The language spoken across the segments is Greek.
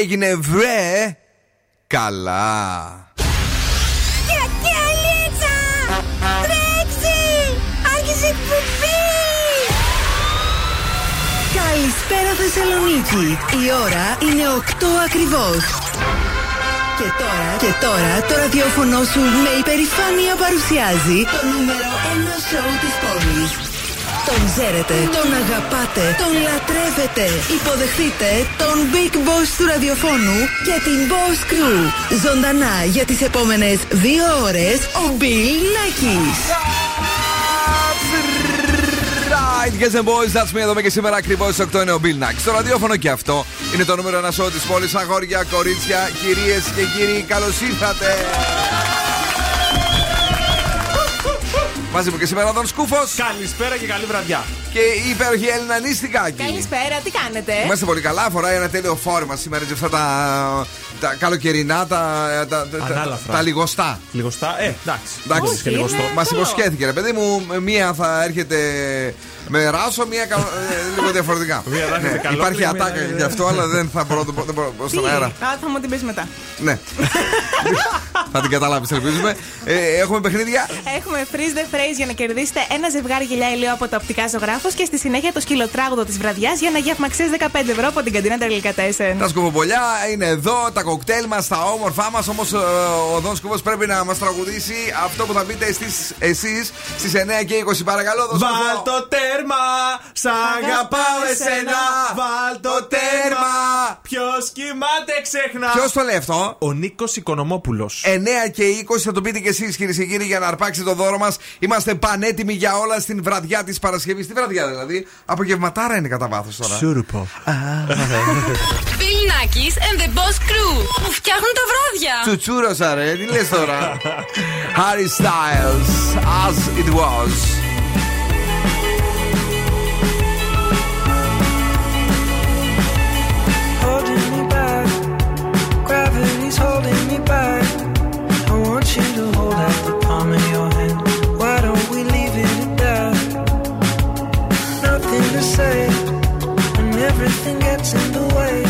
έγινε βρε καλά. Κακιαλίτσα! Τρέξει! Άρχισε εκπομπή! Καλησπέρα Θεσσαλονίκη. Η ώρα είναι 8 ακριβώς. Και τώρα, και τώρα το ραδιόφωνο σου με υπερηφάνεια παρουσιάζει το νούμερο 1 σοου της πόλης. Τον ξέρετε, τον αγαπάτε, τον λατρεύετε. Υποδεχτείτε τον Big Boss του ραδιοφώνου και την Boss Crew. Ζωντανά για τις επόμενες δύο ώρες ο Bill Nackis. Right, guys and boys, that's me. Εδώ και σήμερα ακριβώς στις 8 είναι ο Bill Nack. Στο ραδιόφωνο και αυτό είναι το νούμερο ένα show της πόλης. Αγόρια, κορίτσια, κυρίες και κύριοι, καλώς ήρθατε. Μαζί μου και σήμερα ο Δον Σκούφος Καλησπέρα και καλή βραδιά. Και η υπέροχη Έλληνα Νίστικάκη. Καλησπέρα, τι κάνετε; Είμαστε πολύ καλά. Φοράει ένα τέλειο φόρμα σήμερα και αυτά τα, τα καλοκαιρινά, τα, τα, τα, τα, Ανάλαφρα. τα λιγοστά. Λιγοστά, ε, εντάξει. Εντάξει, Όχι, και λιγοστό. είναι Μας καλό. υποσχέθηκε, ρε παιδί μου, μία θα έρχεται με ράσο, μία κα- ε, λίγο διαφορετικά. Μία θα έρχεται Ναι, καλόκληρη, Υπάρχει μία ατάκα θα- γι' αυτό, αλλά δεν θα μπορώ, δεν μπορώ να πω στον Τι; αέρα. Α, θα μου την πεις μετά. Ναι. θα την καταλάβεις, ελπίζουμε. Ε, έχουμε παιχνίδια; Έχουμε freeze the phrase για να κερδίσετε ένα ζευγάρι γυαλιά ηλίου από το οπτικά ζωγράφο και στη συνέχεια το σκυλοτράγουδο της βραδιάς για ένα γεύμα αξία 15 ευρώ από την καντίνα Τερλικατέσεν. Τα σκοποπολιά είναι εδώ, τα κοκτέιλ μας, τα όμορφά μας. Όμως ο Δόν Σκούφο πρέπει να μας τραγουδήσει αυτό που θα πείτε εσείς στις 9 και 20. Παρακαλώ, Δον Σκούφο. Βάλ το τέρμα, σ' αγαπάω εσένα. Βάλ το τέρμα, ποιος κοιμάται ξεχνά. Ποιος το λέει αυτό; Ο Νίκος Οικονομόπουλος. 9 και 20 θα το πείτε και εσείς, κυρίες και κύριοι, για να αρπάξετε το δώρο μας. Είμαστε πανέτοιμοι για όλα στην βραδιά της Παρασκευής. Δηλαδή δηλαδή. Απογευματάρα είναι κατά βάθος τώρα. Σούρουπο. Φιλινάκης and the boss crew που φτιάχνουν τα βράδια. Τσουτσούρο αρέ, τι λες τώρα; Harry Styles as it was. Say everything gets in the way.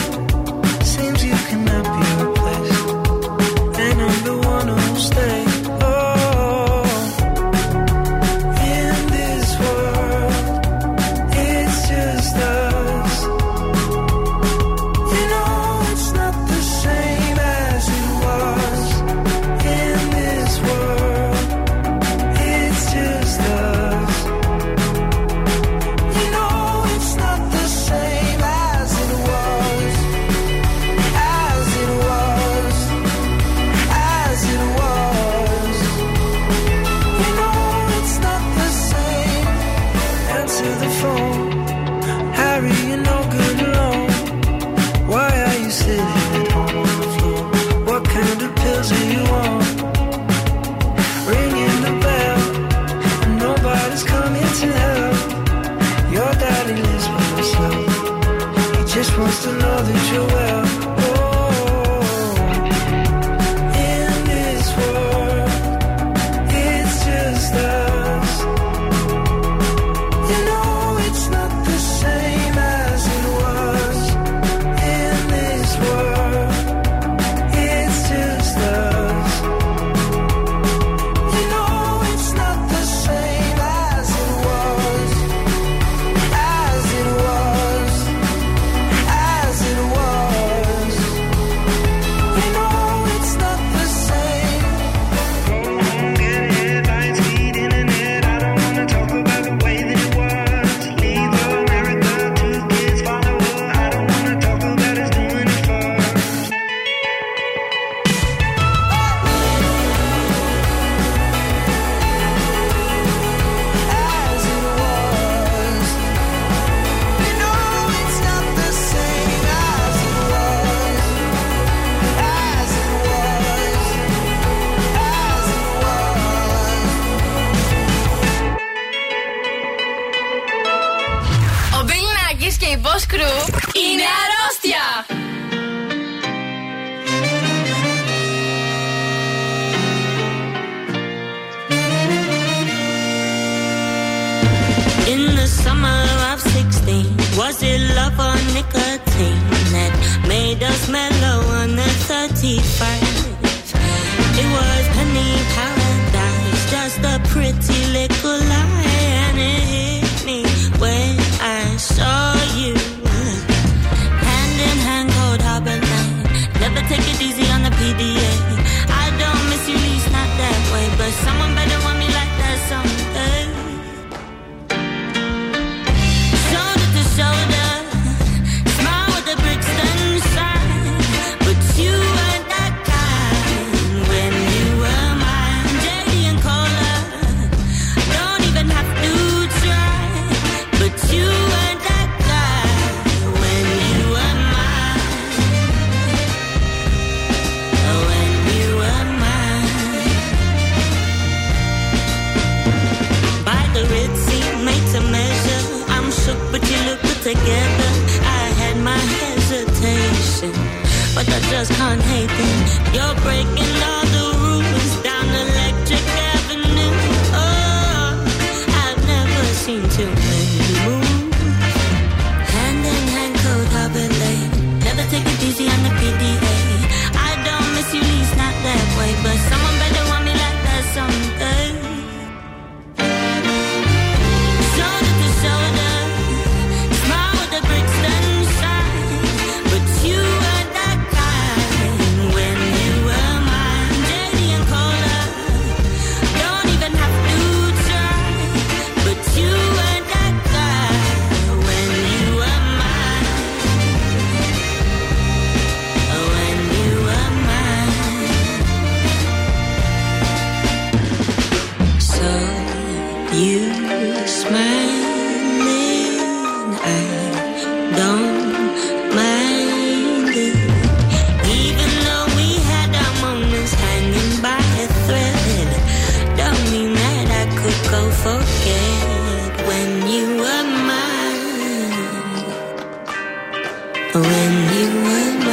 When you were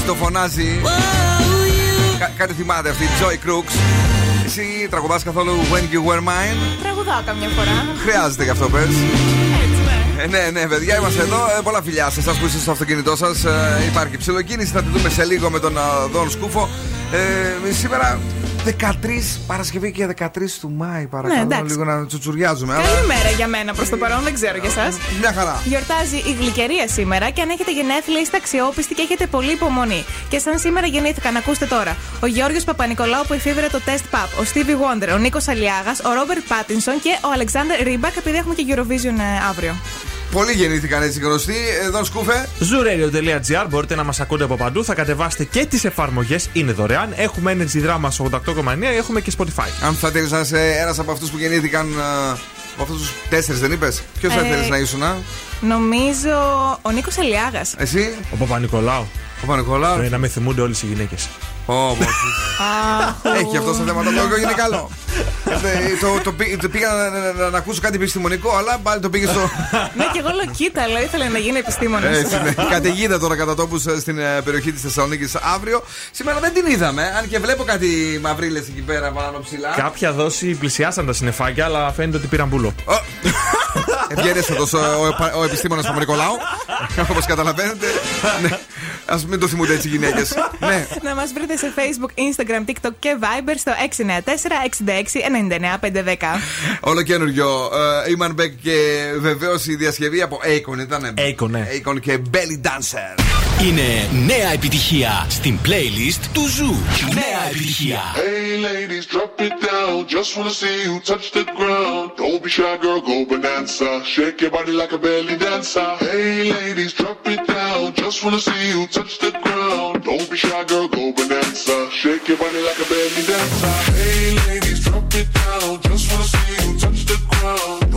έτσι το φωνάζει. Oh, you. Κα- κάτι θυμάται αυτή, Joy Crooks. Εσύ τραγουδάς καθόλου When You Were Mine; Τραγουδάω καμιά φορά. Χρειάζεται γι' αυτό πες. Έτσι, ναι. Ε, ναι, ναι, παιδιά, είμαστε εδώ. Ε, πολλά φιλιά σε εσάς που είστε στο αυτοκίνητό σας. Ε, υπάρχει ψηλοκίνηση, θα τη δούμε σε λίγο με τον α, Δον Σκούφο. Ε, σήμερα 13 Παρασκευή και 13 του Μάη, παρακαλώ. Ναι, εντάξει. λίγο να τσουτσουριάζουμε. αλλά- Καλημέρα για μένα προς το παρόν, δεν ξέρω για εσά. Μια χαρά. Γιορτάζει η Γλυκερία σήμερα και αν έχετε γενέθλια είστε αξιόπιστοι και έχετε πολύ υπομονή. Και σαν σήμερα γεννήθηκαν, ακούστε τώρα. Ο Γιώργος Παπανικολάου που εφηύρε το τεστ Παπ, ο Stevie Wonder, ο Νίκος Αλιάγας, ο Ρόμπερτ Πάτινσον και ο Αλεξάνδρ Ρίμπακ, επειδή έχουμε και Eurovision ε, αύριο. Πολλοί γεννήθηκαν έτσι γνωστοί. Ε, Δον Σκούφε. Zooradio.gr μπορείτε να μας ακούτε από παντού. Θα κατεβάσετε και τις εφαρμογές, είναι δωρεάν. Έχουμε Energy Drama 88,9, έχουμε και Spotify. Αν θα θέλεις να είσαι ένας από αυτούς που γεννήθηκαν. ε, Από αυτούς τους τέσσερις, δεν είπες; Ποιος θα Ε, θέλεις να ήσουν, α; Νομίζω ο Νίκος Αλιάγα. Εσύ, Ο Παπα-Νικολάου. ο Πανικολάου. Πρέπει να με θυμούνται όλε οι γυναίκε. Ω, πω. Έχει αυτό στο θεματολόγιο, είναι καλό. Ε, το, το, πή- το πήγα να, να, να, να ακούσω κάτι επιστημονικό, αλλά πάλι το πήγε στο. ναι, και εγώ λοκίτα, αλλά ήθελα να γίνει επιστήμονας. Έτσι, ναι. Καταιγίδα τώρα κατά τόπους στην ε, περιοχή της Θεσσαλονίκης αύριο. Σήμερα δεν την είδαμε, αν και βλέπω κάτι μαυρίλες εκεί πέρα πάνω ψηλά. Κάποια δόση πλησιάσαν τα συννεφάκια, αλλά φαίνεται ότι πήραν μπούλο. Ευγένειε αυτό ο, ο, ο επιστήμονας Παπα-Νικολάου. Όπως καταλαβαίνετε. ναι. Α μην το θυμούνται έτσι οι γυναίκες. ναι. Να μας βρείτε σε Facebook, Instagram, TikTok και Viber στο 694-6699-510. Όλο καινούριο. Ε, Iman Beck και βεβαίως η διασκευή από Akon ήταν. Akon, ναι. Akon και Belly Dancer. Είναι νέα επιτυχία στην playlist του Ζου. Νέα επιτυχία. Hey ladies, drop it down. Just wanna see you touch the ground. Don't be shy, girl, go bonanza. Shake your body like a belly dancer. Hey ladies, drop it down. Just wanna see you touch the ground. Don't be shy, girl, go bonanza. Shake your body like a belly dancer. Hey ladies, drop it down. Just wanna see you touch the ground.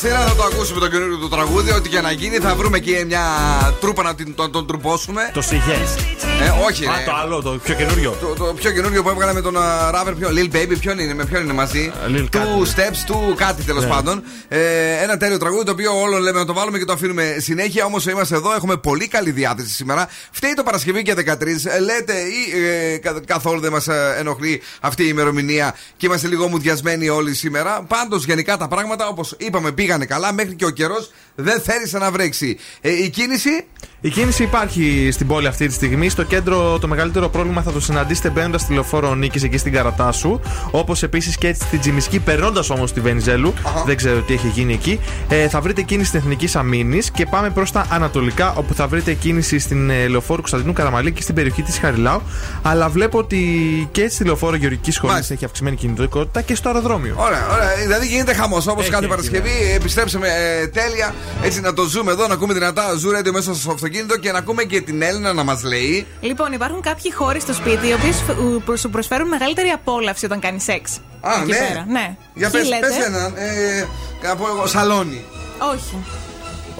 Σήμερα θα το ακούσουμε το καινούριο του τραγούδι. Ότι και να γίνει θα βρούμε και μια τρούπα να τον, τον τρουπώσουμε. Το σιγές. Ε, όχι, Α, ε. το άλλο, το πιο καινούριο. Το, το πιο καινούριο που έβγαλα με τον Ράβερ, ποιο, Lil Baby, ποιον είναι, με ποιον είναι μαζί; ε, Lil του Steps, του κάτι τέλος yeah. πάντων. Ε, ένα τέλειο τραγούδι το οποίο όλο λέμε να το βάλουμε και το αφήνουμε συνέχεια. Όμως είμαστε εδώ, έχουμε πολύ καλή διάθεση σήμερα. Φταίει το Παρασκευή και 13. Ε, λέτε ή ε, καθόλου δεν μας ενοχλεί αυτή η ημερομηνία και είμαστε λίγο μουδιασμένοι όλοι σήμερα. Πάντως γενικά τα πράγματα, όπως είπαμε, πήγανε καλά μέχρι και ο καιρός δεν θέλει να βρέξει. Ε, η κίνηση; Η κίνηση υπάρχει στην πόλη αυτή τη στιγμή. Στο κέντρο το μεγαλύτερο πρόβλημα θα το συναντήσετε μπαίνοντας στη λεωφόρο Νίκης εκεί στην Καρατάσου. Όπως επίσης και έτσι στην Τζιμισκή, περνώντας όμως τη βενιζελου uh-huh. Δεν ξέρω τι έχει γίνει εκεί. Ε, θα βρείτε κίνηση στην Εθνική Αμήνη και πάμε προς τα Ανατολικά, όπου θα βρείτε κίνηση στην ε, λεωφόρο Κωνσταντινού Καραμαλή και στην περιοχή της Χαριλάου. Αλλά βλέπω ότι και στη λεωφόρο Γεωργικής Σχολής έχει αυξημένη κινητικότητα και στο αεροδρόμιο. Ωραία, ωραία. Δηλαδή γίνεται χαμός όπως κάθε Παρασκευή. Ναι. Επιστρέψαμε ε, τέλεια. Έτσι να το ζούμε εδώ, να ακούμε δυνατά ζου radio μέσα στο αυτοκίνητο και να ακούμε και την Έλληνα να μας λέει. Λοιπόν, υπάρχουν κάποιοι χώροι στο σπίτι οι οποίοι σου- που σου προσφέρουν μεγαλύτερη απόλαυση όταν κάνεις σεξ. Α, Εκεί ναι. πέρα. ναι. Για Ποιοι πες, λέτε; πες έναν. Ε, να πω εγώ, σαλόνι. Όχι.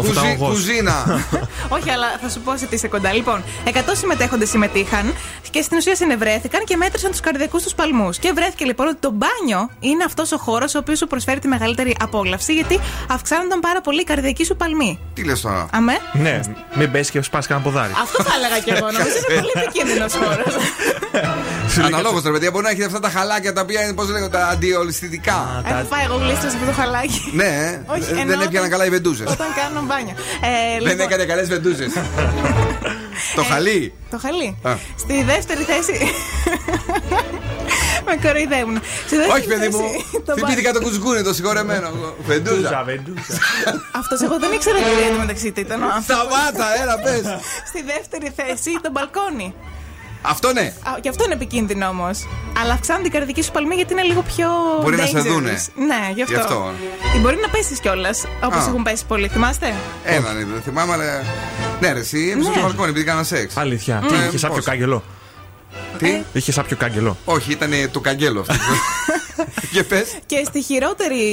Ο Κουζί, φωταγωγός. κουζίνα. Όχι, αλλά θα σου πω σε τι είσαι κοντά. Λοιπόν, 100 συμμετέχοντες συμμετείχαν και στην ουσία συνευρέθηκαν και μέτρησαν τους καρδιακούς τους παλμούς. Και βρέθηκε λοιπόν ότι το μπάνιο είναι αυτός ο χώρος ο οποίος σου προσφέρει τη μεγαλύτερη απόλαυση, γιατί αυξάνονταν πάρα πολύ οι καρδιακοί σου παλμοί. Τι λες τώρα; Αμέ. Ναι, μην πέσει και σπάσει κανένα ποδάρι. Αυτό θα έλεγα κι εγώ. Νομίζω είναι πολύ επικίνδυνος χώρος. Αναλόγως ρε παιδιά, μπορεί να έχει αυτά τα χαλάκια τα οποία είναι, πώς λέγονται, τα αντιολισθητικά. Έχω φάει εγώ γλίστρο σε αυτό το χαλάκι. Ναι, ε. Όχι, δεν εννοώ έπιαναν όταν- καλά οι βεντούζες. Όταν κάνω μπάνιο. Ε, Δεν λοιπόν, έκανε καλές βεντούζες. Το χαλί. Το χαλί. Α. Στη δεύτερη θέση. Με κοροϊδεύουν. Στη δεύτερη Όχι, παιδί μου. θέση, το Θυμήθηκα το κουσκούνι, το συγχωρεμένο. Βεντούζα. Αυτός εγώ δεν ήξερα τι λέει μεταξύ τι ήταν. ο άνθρωπος. Σταμάτα, έλα πες. Στη δεύτερη θέση το μπαλκόνι. Αυτό ναι. Α, Και αυτό είναι επικίνδυνο όμως. Αλλά αυξάνεται η καρδική σου παλμή γιατί είναι λίγο πιο. Μπορεί να σε dangerous. δούνε. Ναι, γι' αυτό. Γι' αυτό. Ή μπορεί να πέσεις κιόλας. Όπως Α. έχουν πέσει πολλοί. Θυμάστε; Έναν είδε, δεν θυμάμαι, αλλά. Ναι, ρε, εσύ έπεσε Ναι. στο μπαλκόνι επειδή κάνα σεξ. Αλήθεια. Τι, Ναι, είχε σάπιο πώς. κάγκελο; Τι; Είχε σάπιο κάγκελο. Όχι, ήταν το καγγέλο αυτό. Και πες. Και στη χειρότερη,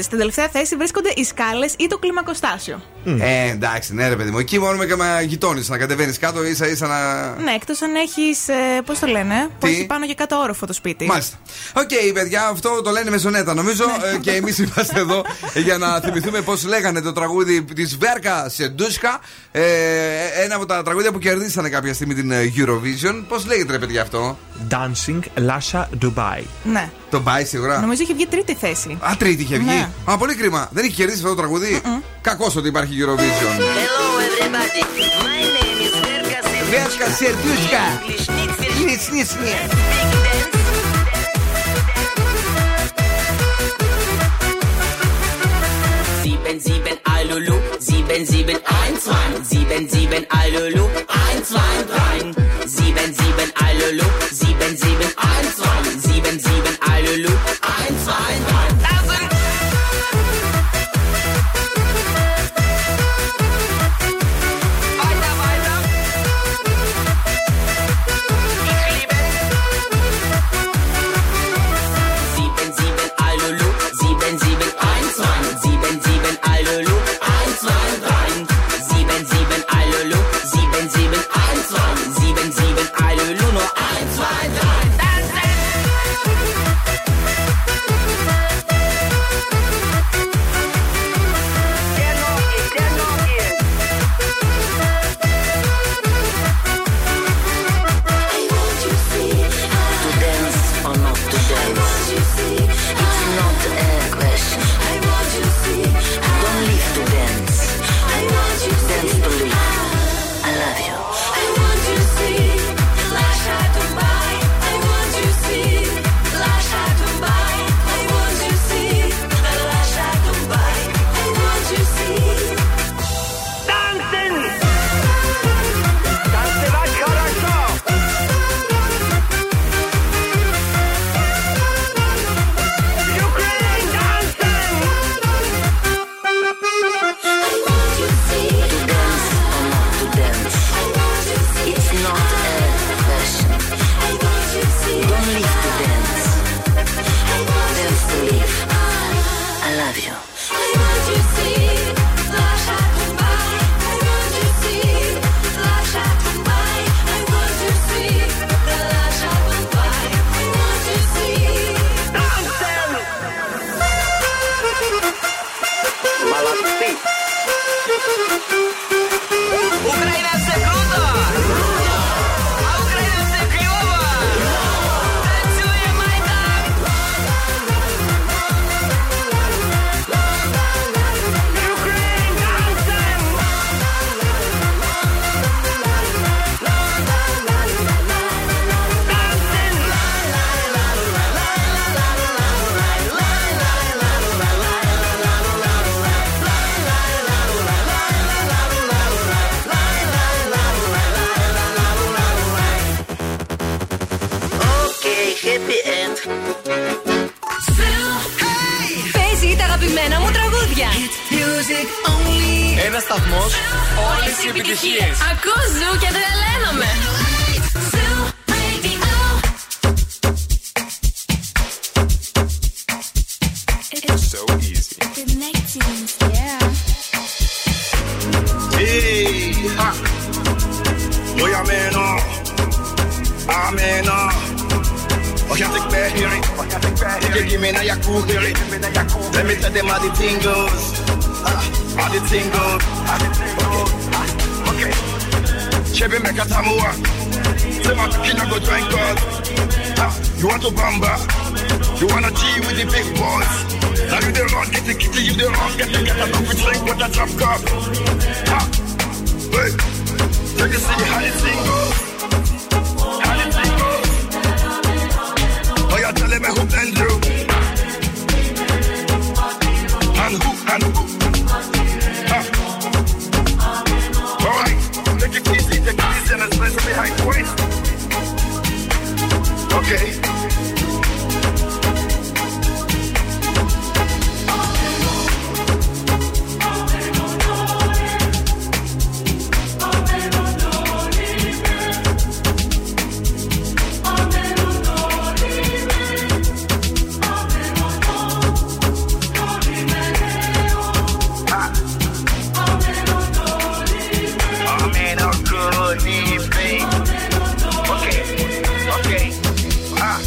στην τελευταία θέση βρίσκονται οι σκάλες ή το κλιμακοστάσιο. Ε, εντάξει, ναι, ρε παιδί μου. Εκεί μόνο με κάμα γειτόνι να κατεβαίνεις κάτω, ίσα ίσα να. Ναι, εκτός αν έχεις. Ε, Πώς το λένε, Που Τι; έχει πάνω και κάτω όροφο το σπίτι. Μάλιστα. Οκ, παιδιά, αυτό το λένε μεζονέτα νομίζω. ε, και εμείς είμαστε εδώ για να θυμηθούμε πώς λέγανε το τραγούδι της Βέρκα Σερντούτσκα. Ε, ένα από τα τραγούδια που κερδίσανε κάποια στιγμή την ε, Eurovision. Πώς λέγεται, ρε παιδιά, αυτό; Dancing Lasha Tumbai. Ναι. Τουμπάι σίγουρα; Νομίζω είχε βγει τρίτη θέση. Α, τρίτη είχε βγει. Ναι. Α, πολύ κρίμα. Δεν είχε κερδίσει αυτό το τραγούδι; Κακώς ότι υπάρχει Eurovision. Hello everybody, my name is Verka Serduchka. Verka Serduchka. Nichts, nichts, nichts. Sieben, sieben, Alulu, sieben, sieben, eins, zwei, sieben, sieben, Alulu, eins, zwei, drei, sieben, sieben, Alulu, sieben, sieben, eins, zwei, sieben, sieben, Alulu, eins, zwei, drei. Μου τραγούδια. Ένας σταθμός, όλες οι επιτυχίες. Ακούς ζου και τρελαίνομαι. So easy. Hey, ha. Yo, ja, Ah, mena. Och jag fick med hearing. Jag give me na jag cool hearing. Let me tell them how the thing goes. Ah, How the thing goes. Okay. Okay. Chebe meka tamua. Say my kina go drink God. Ah, You want to bamba? You wanna G with the big boys? Now you the run, get the kitty, you the run, get the get a coffee drink with a drop cup. Ah, Hey, take a see how the thing goes. Me blend you? And who, and who? Ah. All right, take it easy, take it easy, and especially behind point. Okay.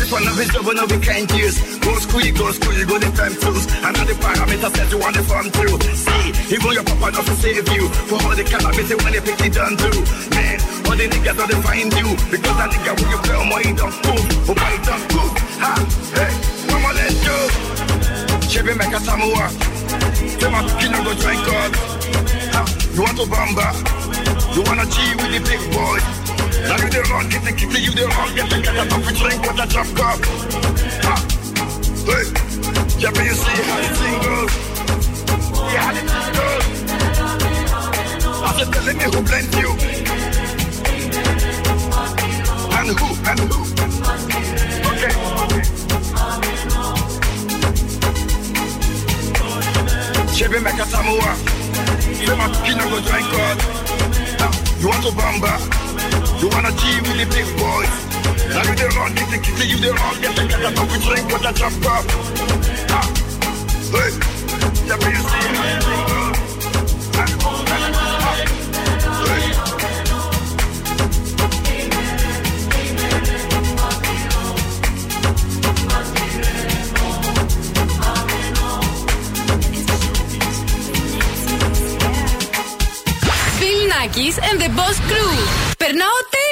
This one of his double, no, we can't use. Go school, you go school, you go the time tools. The parameters that you want to farm through. See, even your papa doesn't save you. For all the cannabis when they pick it done through. Man, all the niggas don't find you. Because that nigga when you play on my don't move. Oh, my don't move. Ha, hey, mama, let's go. Chebe make a samoa. My kid go drink God. Ha, you want to bamba? You wanna G with the big boy? Now you the run, get the kitty, you the run, get the get a coffee drink with a drop cup. Ha, hey, yeah, but you see how the thing goes. Yeah, how the telling me who blend you. And who, and who. Okay. Chebe make a samoa. Say my kid go drink God. You want to? You wanna G with the big boys? Now you the run, get the kitty, you the run, get the get a coffee drink with a drop cup. Ah, hey, yeah, but you see how the thing goes. Ah, ah, hey. Bill Nackis and the Boss Crew. Περνάω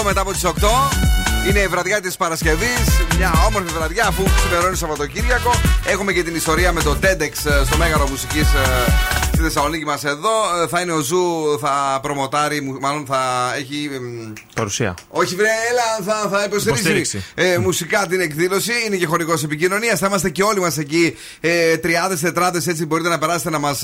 28 μετά από τις 8. Είναι η βραδιά της Παρασκευής. Μια όμορφη βραδιά αφού ξημερώνει Σαββατοκύριακο. Έχουμε και την ιστορία με το TEDx ε, στο μέγαρο μουσικής στη Θεσσαλονίκη μας εδώ. Ε, Θα είναι ο Zoo, θα προμοτάρει, μου- μάλλον θα έχει. εμ, Παρουσία. Όχι, βρε, έλα, θα, θα υποστηρίξει Υποστήριξη. ε, μουσικά την εκδήλωση. Είναι και χορηγός επικοινωνίας. Θα είμαστε και όλοι μας εκεί. Ε, τριάδες, τετράδες, έτσι μπορείτε να περάσετε να μας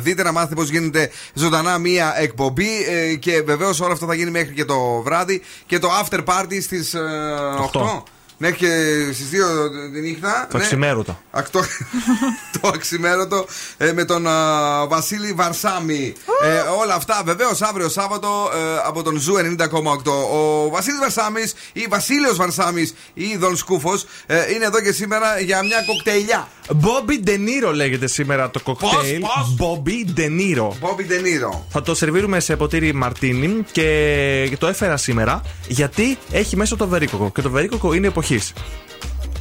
δείτε, να μάθετε πώς γίνεται ζωντανά μία εκπομπή. Ε, και βεβαίως όλο αυτό θα γίνει μέχρι και το βράδυ. Και το after party στις 8. Οχτώ. Μέχρι και στις 2 τη νύχτα. Το Ναι. αξημέρωτα. Ακτό... το αξημέρωτο ε, με τον α, Βασίλη Βαρσάμι. Ε, όλα αυτά βεβαίως αύριο Σάββατο ε, από τον Zoo 90,8. Ο Βασίλης Βαρσάμις ή Βασίλειος Βαρσάμις ή Δον Σκούφος ε, είναι εδώ και σήμερα για μια κοκτεϊλιά. Bobby De Niro λέγεται σήμερα το κοκτέιλ. πώς; Bobby De Niro. Bobby De Niro. Θα το σερβίρουμε σε ποτήρι μαρτίνι και το έφερα σήμερα γιατί έχει μέσα το βερίκοκο. Και το βερίκοκο είναι εποχή.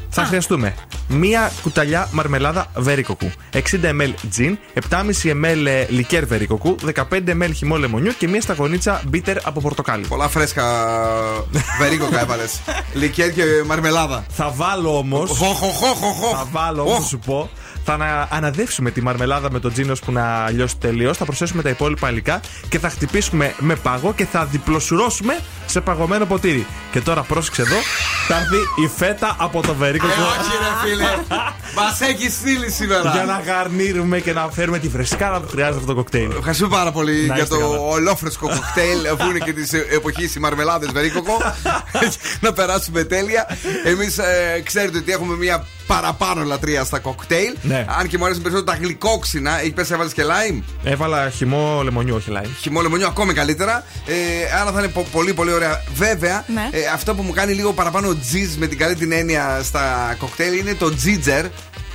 Θα χρειαστούμε μία κουταλιά μαρμελάδα βερίκοκου, 60 ml τζιν, 7,5 ml ε, λικέρ βερίκοκου, 15 ml χυμό λεμονιού και μία σταγονίτσα μπίτερ από πορτοκάλι. Πολλά φρέσκα βερίκοκα έβαλες. Λικέρ και μαρμελάδα. Θα βάλω όμω. Θα βάλω όμως, σου πω. Θα ανα- αναδεύσουμε τη μαρμελάδα με το τζίνος που να λιώσει τελείως. Θα προσθέσουμε τα υπόλοιπα υλικά και θα χτυπήσουμε με πάγο και θα διπλοσουρώσουμε σε παγωμένο ποτήρι. Και τώρα πρόσεξε εδώ, θα έρθει η φέτα από το βερίκοκο. Ε, όχι, ρε φίλε. Μας έχεις στείλει σήμερα. Για να γαρνίρουμε και να φέρουμε τη φρεσκάρα που χρειάζεται αυτό το κοκτέιλ. Ευχαριστούμε πάρα πολύ Να για είστε το καλά. ολόφρεσκο κοκτέιλ που είναι και της εποχής οι μαρμελάδες βερίκοκο. να περάσουμε τέλεια. Εμείς ξέρετε ότι έχουμε μια παραπάνω λατρεία στα κοκτέιλ. Ναι. Αν και μου αρέσουν περισσότερο τα γλυκόξινα. Έχει πέσει, έβαλες και lime. Έβαλα χυμό λεμονιού, όχι λάιμ. Χυμό λεμονιού ακόμη καλύτερα. Ε, άρα θα είναι πο- πολύ πολύ ωραία. Βέβαια, Ναι. ε, αυτό που μου κάνει λίγο παραπάνω τζιζ με την καλή την έννοια στα κοκτέιλ είναι το τζίτζερ.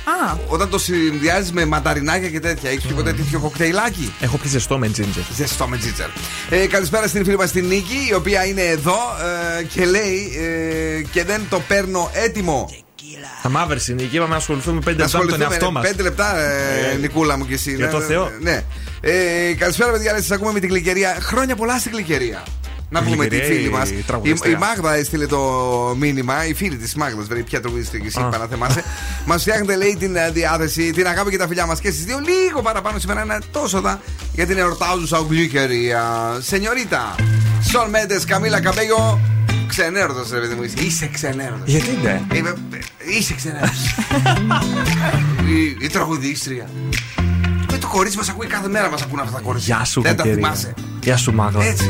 Α, Όταν το συνδυάζεις με μανταρινάκια και τέτοια. Έχεις πει ποτέ τέτοιο κοκτέιλάκι; Έχω πει ζεστό με τζίντζερ. Ζεστό με τζίτζερ. Ε, καλησπέρα στην φίλη μας την Νίκη, η οποία είναι εδώ ε, και λέει ε, και δεν το παίρνω έτοιμο. Θα μαύρη είναι εκεί, είπαμε να ασχοληθούμε 5 λεπτά με τον εαυτό μας. Πέντε λεπτά, ε, Ε, Νικούλα μου και εσύ. για ναι, το ναι, Θεό. Ναι. Ε, καλησπέρα, παιδιά, σα ακούμε με την κλικερία. Χρόνια πολλά στην κλικερία. Να Η πούμε τη Γλυκερία φίλη ή μας. η Η, τραγουδίστρια; η Μάγδα έστειλε το μήνυμα, η φίλη της Μάγδας, βέβαια, ποια τραγουδίστρια και εσύ, Α. είπα να θυμάσαι. μας φτιάχνετε, λέει, την ε, διάθεση, την αγάπη και τα φιλιά μας και στις δύο, λίγο παραπάνω σήμερα είναι τόσο δα για την εορτάζουσα γλυκερία. Σενιωρίτα, Σον Μέντες, Καμίλα Καμπέγιο, ξενέρωτος, ρε παιδί μου, είσαι. Είσαι ξενέρωτος. Γιατί ναι. Είμαι, ε, είσαι ξενέρωτος. η, η τραγουδίστρια. Με το κορίτσι μας ακούει κάθε μέρα μας ακούνε αυτά τα κορίτσια. Γεια σου, Δεν τα Κακερία. θυμάσαι. Γεια σου, Μάγδα. Έτσι.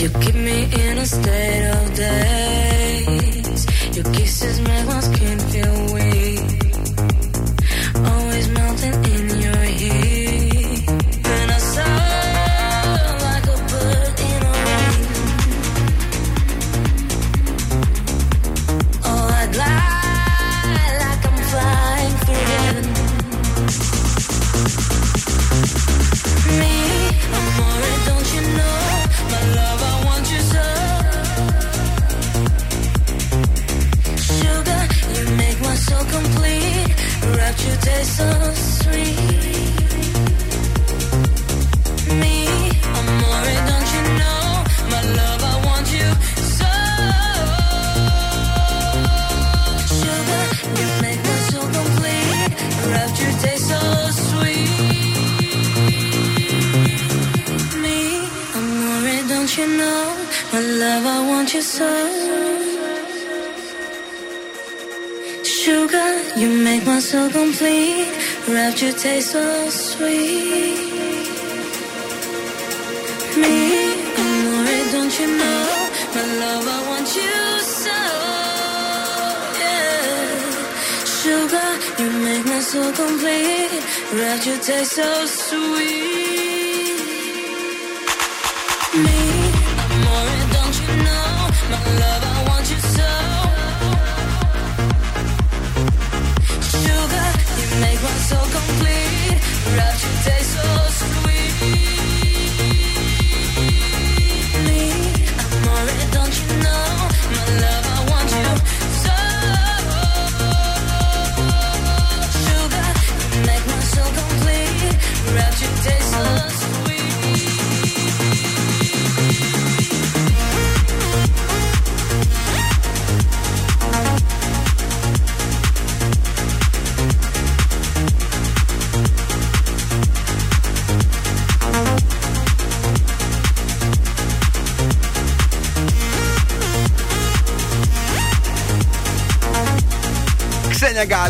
You keep me in a state of daze. Your kisses make my skin feel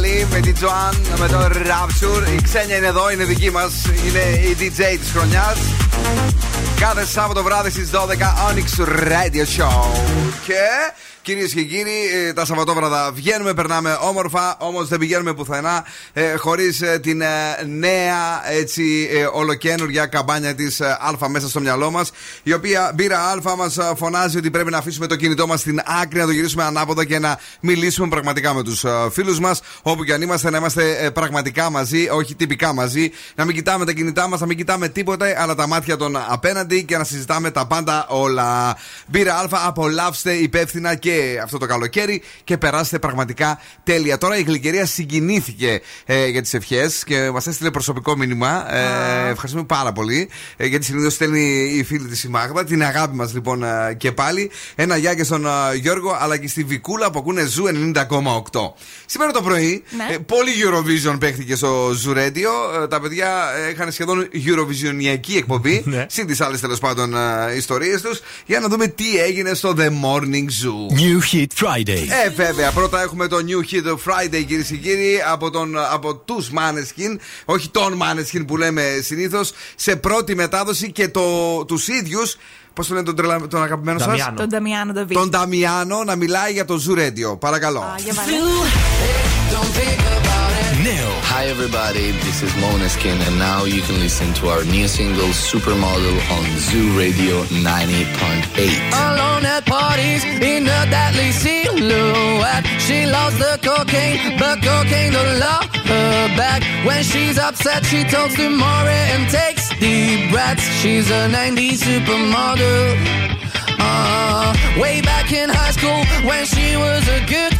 Ξένια Γκάλι με την Τζοάν, με το Rapture. Η Ξένια είναι εδώ, είναι δική μας. Είναι η DJ της χρονιάς. Κάθε Σάββατο βράδυ στις 12 Onyx Radio Show. Και κυρίες και κύριοι, ε, τα Σαββατόβραδα βγαίνουμε, περνάμε όμορφα. Όμως δεν πηγαίνουμε πουθενά ε, χωρίς την ε, νέα έτσι ε, ολοκένουργια καμπάνια της Α μέσα στο μυαλό μας. Η οποία μπύρα Α μας φωνάζει ότι πρέπει να αφήσουμε το κινητό μας στην άκρη, να το γυρίσουμε ανάποδα και να μιλήσουμε πραγματικά με τους φίλους μας. Όπου και αν είμαστε, να είμαστε ε, πραγματικά μαζί, όχι τυπικά μαζί. Να μην κοιτάμε τα κινητά μας, να μην κοιτάμε τίποτα, αλλά τα μάτια των απέναντι και να συζητάμε τα πάντα όλα. Μπύρα Α, απολαύστε υπεύθυνα και και αυτό το καλοκαίρι και περάσετε πραγματικά τέλεια. Τώρα η γλυκερία συγκινήθηκε ε, για τις ευχές και μας έστειλε προσωπικό μήνυμα. Ε, ευχαριστούμε πάρα πολύ ε, γιατί συνήθως στέλνει η φίλη της η Μάγδα. Την αγάπη μας λοιπόν ε, και πάλι. Ένα γεια και στον ε, Γιώργο αλλά και στη Βικούλα που ακούνε Zoo 90,8. Σήμερα το πρωί, Ναι. ε, πολύ Eurovision παίχτηκε στο Zoo Radio. Ε, τα παιδιά ε, είχαν σχεδόν Eurovisionιακή εκπομπή. Συν τις άλλες τέλος πάντων ιστορίες τους. Για να δούμε τι έγινε στο The Morning Zoo. New Hit Friday. Ε, βέβαια, πρώτα έχουμε το New Hit Friday, κυρίες και κύριοι, από, τον, από τους Maneskin, όχι τον Maneskin που λέμε συνήθως, σε πρώτη μετάδοση και το, τους ίδιους. Πώς τον λένε τον, τρελα, τον αγαπημένο σας, Τον Νταμιάνο Νταβίτ. τον Ταμιάνο, να μιλάει για το Zoo Radio. Παρακαλώ. Για Mineo. Hi, everybody. This is Mona Skin, and now you can listen to our new single, Supermodel, on Zoo Radio 90.8. Alone at parties in a deadly silhouette. She loves the cocaine, but cocaine don't love her back. When she's upset, she talks to Maury and takes deep breaths. She's a 90s supermodel. Uh, way back in high school, when she was a good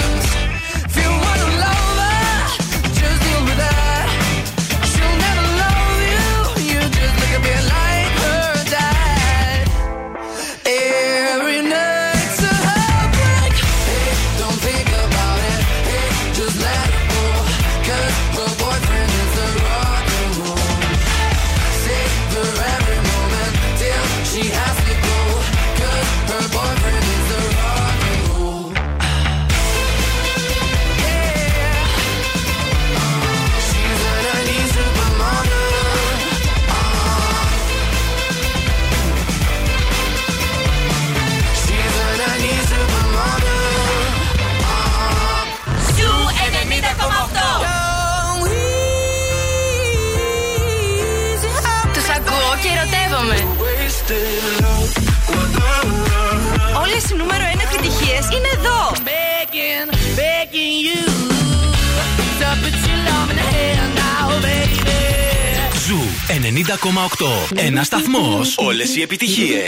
90,8. Ένα σταθμό. Όλε οι επιτυχίε.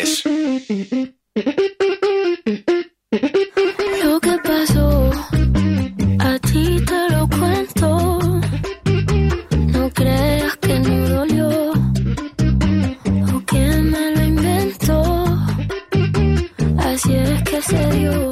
Lo que pasó, a ti te lo cuento. No creas que no dolió o que me lo inventó. Así es que se dio.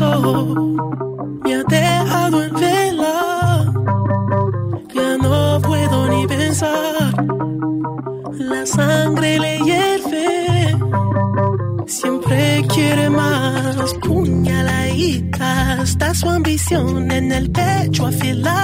me ha dejado en vela. Ya no puedo ni pensar. La sangre le hierve. Siempre quiere más. Puñaladita. Está su ambición en el pecho afilado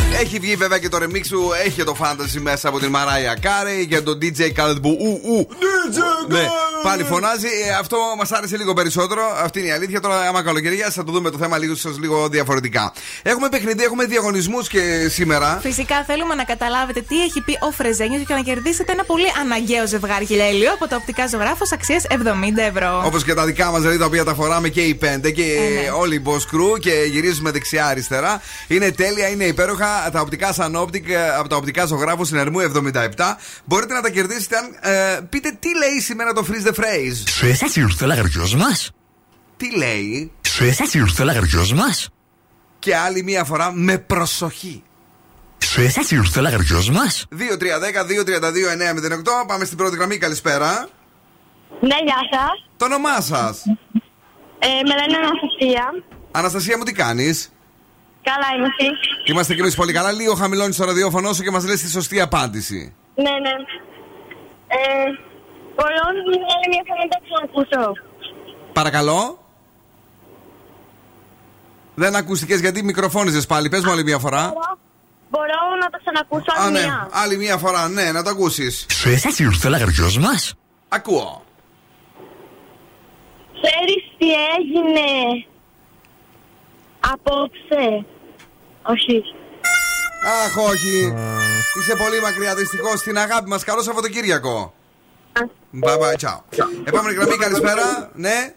Έχει βγει βέβαια και το remix του, έχει το fantasy μέσα από την Μαράια Κάρε για τον DJ Khaled που ου, ου. Ναι, πάλι φωνάζει. Ε, Αυτό μας άρεσε λίγο περισσότερο. Αυτή είναι η αλήθεια. Τώρα, άμα καλοκαιριά, θα το δούμε το θέμα λίγο, σας λίγο διαφορετικά. Έχουμε παιχνίδι, έχουμε διαγωνισμούς και σήμερα. Φυσικά θέλουμε να καταλάβετε τι έχει πει ο Φρεζένιος και να κερδίσετε ένα πολύ αναγκαίο ζευγάρι χιλιέλιο από το οπτικά ζωγράφο αξίας 70 ευρώ. Όπως και τα δικά μας δηλαδή τα οποία τα φοράμε και οι πέντε και Ε, ναι. όλοι οι boss crew και γυρίζουμε δεξιά-αριστερά. Είναι τέλεια, είναι υπέροχα. Τα οπτικά σαν optic ε, από τα οπτικά ζωγράφου συνερμού 77. Μπορείτε να τα κερδίσετε αν ε, πείτε τι λέει σήμερα το freeze the phrase. Σου έφτασε ήρθε ο λαγαριός μας. Τι λέει; Σου έφτασε ήρθε ο λαγαριός μας. Και άλλη μία φορά με προσοχή. Σου έφτασε ήρθε ο λαγαριός μας. 2-3-10-2-32-9-08. Πάμε στην πρώτη γραμμή. Καλησπέρα. Ναι, γεια σας. Το όνομά σας. Ε, με λένε Αναστασία. Αναστασία μου, τι κάνεις; Καλά είμαι εσύ; Είμαστε κι εμείς πολύ καλά. Λίγο χαμηλώνεις το ραδιόφωνο σου και μας λες τη σωστή απάντηση. Ναι, ναι. Ε, μπορώ να άλλη μια φορά να το ξανακούσω. Παρακαλώ. Δεν ακούστηκες γιατί μικροφώνιζε πάλι. Πες μου άλλη μια φορά. Μπορώ να το ξανακούσω Α, άλλη ναι. μια. Άλλη μια φορά, ναι, να το ακούσεις. Σου έφτασε ήρθε ο λαγαριός μας; Ακούω. Ξέρεις τι έγινε; Απόψε. Όχι. Αχ, όχι. Είσαι πολύ μακριά, δυστυχώς. Στην αγάπη μας. Καλό Σαββατοκύριακο. Bye bye, ciao. Επόμενη γραμμή, καλησπέρα. Ναι.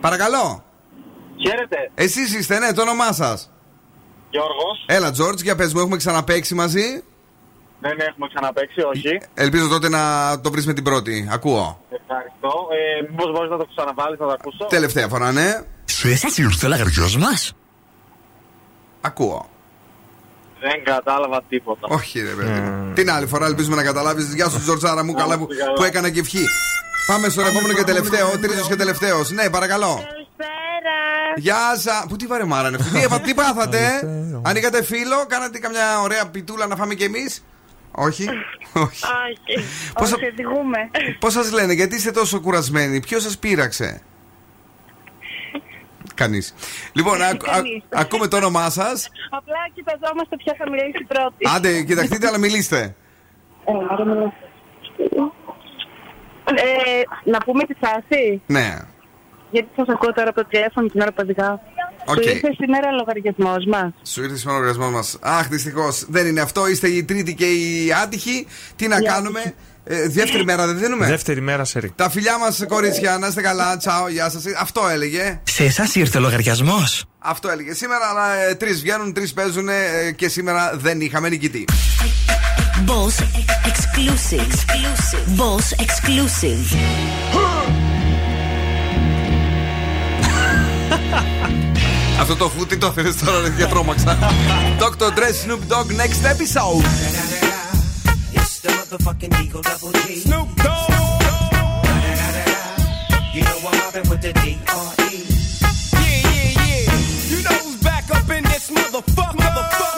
Παρακαλώ. Χαίρετε. Εσείς είστε, ναι, το όνομά σας. Γιώργος. Έλα, Τζόρτζ, για πες μου, έχουμε ξαναπέξει μαζί; Δεν έχουμε ξαναπέξει, όχι. Ελπίζω τότε να το βρεις με την πρώτη. Ακούω. Ευχαριστώ. Ε, Μήπως μπορείς να το ξαναβάλεις να το ακούσω; Τελευταία φορά, ναι. Σου έφτασε ήρθε ο λαγαριός μας; Ακούω. Δεν κατάλαβα τίποτα. Όχι, ρε παιδί. Την άλλη φορά ελπίζουμε να καταλάβεις. Γεια σου, Τζορτζάρα μου, καλά που, που έκανα και ευχή. Πάμε στον επόμενο και τελευταίο. Τρίτος και τελευταίος. Ναι, παρακαλώ. Γεια σα. Πού τι βαρεμάρα είναι αυτή. Τι, έπα- τι πάθατε, ε; Ανοίγατε φίλο, κάνατε καμιά ωραία πιτούλα να φάμε κι εμείς; Όχι; Όχι. Όχι. Πώς- Όχι, οδηγούμε. Πώς σας λένε, γιατί είστε τόσο κουρασμένοι, ποιο σας πείραξε; Κανείς. Λοιπόν, ακ- α- Κανείς. ακούμε το όνομά σας. Απλά κοιταζόμαστε ποια θα μιλήσει η πρώτη. Άντε, κοιταχτείτε, αλλά μιλήστε. Ε, να πούμε τη φάση; Ναι. Γιατί σας ακούω τώρα από το τηλέφωνο την ώρα που οδηγάω. Οκ. Σου ήρθε σήμερα λογαριασμός μας; Σου ήρθε σήμερα ο λογαριασμός μας. Αχ, δυστυχώς δεν είναι αυτό. Είστε η τρίτη και η άτυχη. Τι να κάνουμε; Ε, δεύτερη μέρα δεν δίνουμε. Δεύτερη μέρα σερί. Τα φιλιά μας, κορίτσια, να είστε καλά. Τσάο, γεια σας. Αυτό έλεγε. Σε εσάς ήρθε ο λογαριασμός. Αυτό έλεγε σήμερα, αλλά ε, τρεις βγαίνουν, τρεις παίζουν ε, και σήμερα δεν είχαμε νικητή. Boss exclusive. exclusive. Boss exclusive. Αυτό το φούτι το θέλεις τώρα, ρε, για τρόμαξα. Dr. Dre, Snoop Dogg, next episode. the motherfucking Eagle Double G. Snoop Dogg. You know I'm mobbing with the D.R.E. Yeah, yeah, yeah. You know who's back up in this motherfucker. Motherfucker.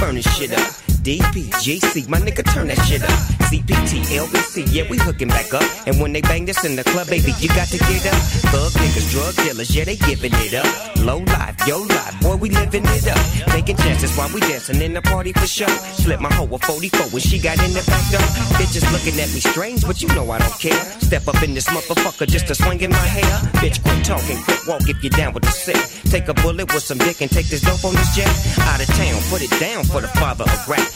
Burn this shit up DPGC, my nigga, turn that shit up. CPT, LBC, yeah, we hooking back up. And when they bang this in the club, baby, you got to get up. Thug niggas, drug dealers, yeah, they giving it up. Low life, yo life, boy, we living it up. Taking chances while we dancing in the party for sure. Slip my hoe a 44 when she got in the back door. Bitches looking at me strange, but you know I don't care. Step up in this motherfucker just to swing in my hair. Bitch, quit talking, quit walk if you're down with the sick. Take a bullet with some dick and take this dope on this jet. Out of town, put it down for the father of rap.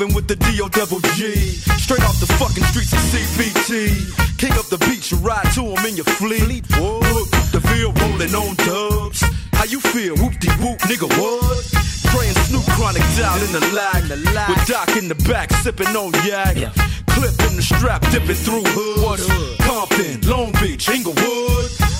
Mobbing with the D.O. double G. Straight off the fucking streets of CBT. King up the beach, you ride to him in your fleet. Whoa, the field rolling on dubs. How you feel? Whoop de whoop, nigga, what? And Snoop Chronic down in the lag. With Doc in the back, sipping on yak. Clip in the strap, dipping through hoods. Compton, Long Beach, Inglewood.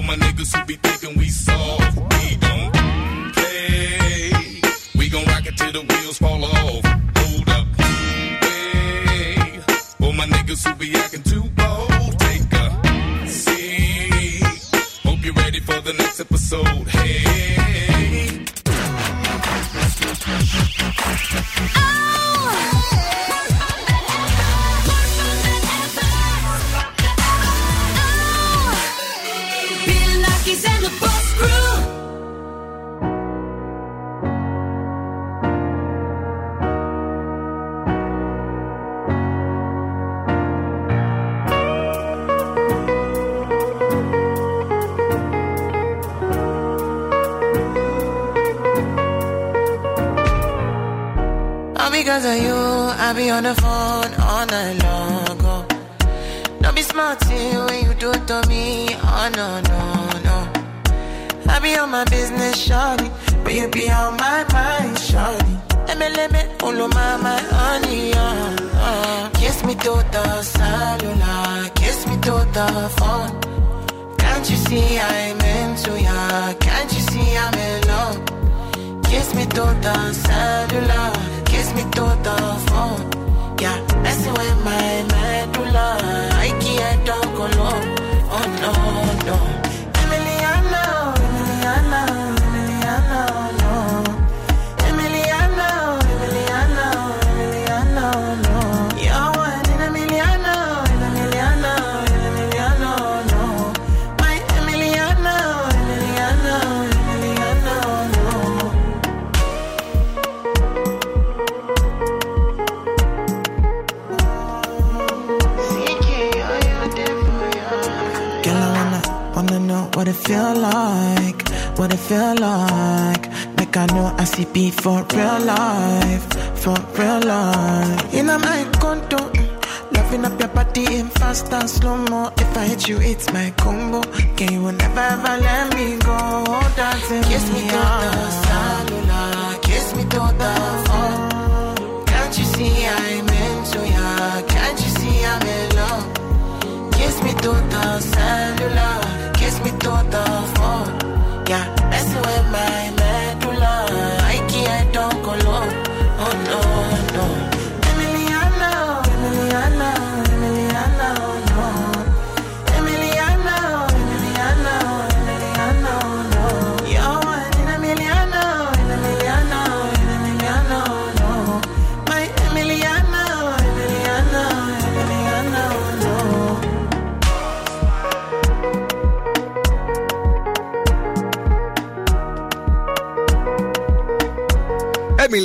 for my niggas who be thinking we soft, we don't play. We gon' rock it till the wheels fall off. Hold up. Hey, for my niggas who be acting too the phone. Can't you see I'm into ya? Can't you see I'm in love? Kiss me through the cellular, kiss me through the phone. Yeah, messing with my feel like, what it feel like. Make I know I see beat for real life, for real life. In my condo, mm, loving up your body in fast and slow mo. If I hit you, it's my combo. Can you will never ever let me go? Dancing kiss me to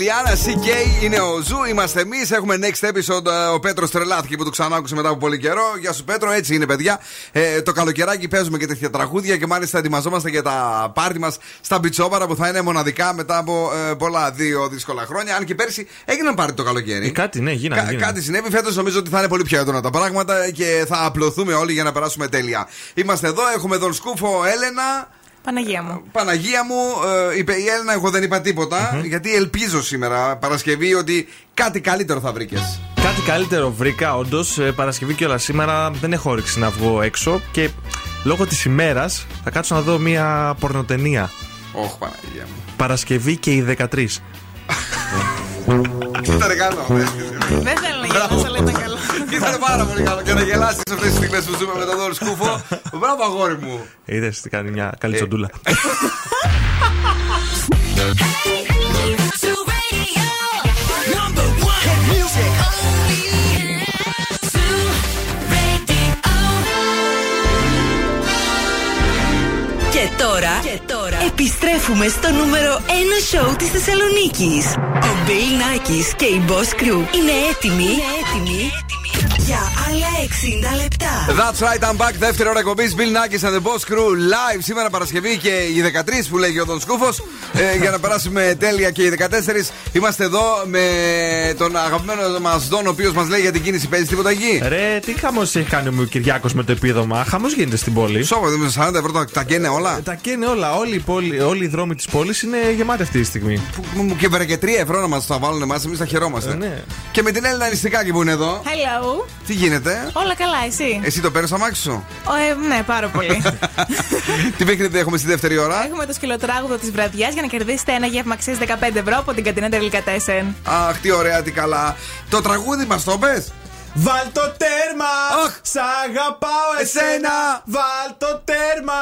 Emiliana, CKay είναι ο Zoo. Είμαστε εμείς. Έχουμε next episode. ε, Ο Πέτρος τρελάθηκε που το ξανά άκουσε μετά από πολύ καιρό. Γεια σου, Πέτρο. Έτσι είναι, παιδιά. Ε, το καλοκαιράκι παίζουμε και τέτοια τραγούδια και μάλιστα ετοιμαζόμαστε για τα πάρτι μας στα μπιτσόμπαρα που θα είναι μοναδικά μετά από ε, πολλά δύο δύσκολα χρόνια. Αν και πέρσι έγιναν πάρτι το καλοκαίρι. Ε, κάτι, ναι, γίνανε. Κα- γίνανε. κάτι συνέβη. Φέτος νομίζω ότι θα είναι πολύ πιο έντονα τα πράγματα και θα απλωθούμε όλοι για να περάσουμε τέλεια. Είμαστε εδώ, έχουμε τον Σκούφο Έλενα. Παναγία μου. Παναγία μου, ε, είπε η Έλληνα, εγώ δεν είπα τίποτα, γιατί ελπίζω σήμερα Παρασκευή ότι κάτι καλύτερο θα βρήκες. Κάτι καλύτερο βρήκα, όντως. Παρασκευή και όλα σήμερα δεν έχω όρεξη να βγω έξω και λόγω της ημέρας θα κάτσω να δω μια πορνοτενία. Όχι, Παναγία μου. Παρασκευή και οι 13. Ήταν καλό. Δεν θέλω να γελάσω, αλλά ήταν καλό. Ήταν πάρα πολύ καλό και να γελάσεις αυτές τις στιγμές που ζούμε με τον Δόλος Σκούφο. Μπράβο, αγόρι μου. Είδες τι κάνει μια καλή τσοντούλα. Και τώρα, επιστρέφουμε στο νούμερο 1 σοου της Θεσσαλονίκης. Ο Bill Nackis και η Boss Crew είναι έτοιμοι, είναι έτοιμοι για άλλα 60 λεπτά. That's right, I'm back. Δεύτερη ώρα εκπομπής. Bill Nackis and the Boss Crew live σήμερα Παρασκευή και οι 13 που λέγει ο Τον Σκούφος. ε, για να περάσουμε τέλεια και οι 14. Είμαστε εδώ με τον αγαπημένο μας Δον, ο οποίος μας λέει για την κίνηση. Παίζεις τίποτα εκεί; Ρε, τι χαμός έχει κάνει ο Κυριάκος με το επίδομα. Χαμός γίνεται στην πόλη. Σώμα, δεν με 40 ευρώ τα, τα καίνε όλα. Τα καίνε όλα. Όλοι οι, πόλη, όλοι οι δρόμοι της πόλης είναι γεμάτοι αυτή τη στιγμή. Που- Και βρε και 3 ευρώ να μας τα βάλουν εμά, εμείς τα χαιρόμαστε. Ε, ναι. Και με την Έλληνα Νηστικάκη που είναι εδώ. Hello. Τι γίνεται, Όλα καλά, εσύ; Εσύ το παίρνεις στο αμάξι σου; Ο, ε, ναι, πάρα πολύ. Τι παιχνίδι έχουμε στη δεύτερη ώρα; Έχουμε το σκυλοτράγουδο της βραδιάς για να κερδίσετε ένα γεύμα αξίας 15 ευρώ από την Κατινέτα Τελικατέσεν. Αχ, τι ωραία, τι καλά. Το τραγούδι μας το πες; Βάλ το τέρμα! Σ' αγαπάω εσένα! Βάλ το τέρμα!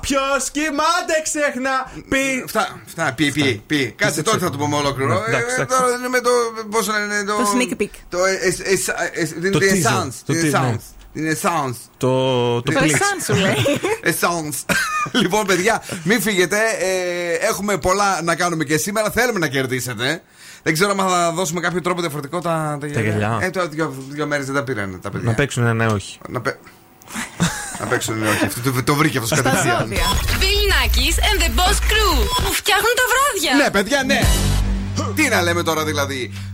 Ποιος κοιμάται ξέχνα! Πει. Φτά, φτά, πει, πει, πει. Κάτσε τώρα θα το πούμε ολόκληρο. Ναι, Ε, εντάξει, εντάξει. Τώρα είναι με το. Πώς λένε το. Το sneak peek. Το es- es- es- την Το την teaser. essence. Το Την teaser, ναι. essence. Την essence. Το, το Το πλήξ. εσάν σου λέει. Essence. Λοιπόν, παιδιά, μην φύγετε. Ε, έχουμε πολλά να κάνουμε και σήμερα. Θέλουμε να κερδίσετε. Δεν ξέρω αν θα δώσουμε κάποιο τρόπο διαφορετικό τα, τα γυαλιά. Ε, τώρα δύο, δύο μέρες δεν τα πήραν τα παιδιά. Να παίξουν ένα όχι. Να, παι... να παίξουν, ναι, όχι. Αυτό το, το βρήκε αυτός Στα κατευθείαν. ζώδια. Bill Nackis and the Boss Crew που φτιάχνουν τα βράδια. Ναι, παιδιά, ναι. Τι να λέμε τώρα δηλαδή.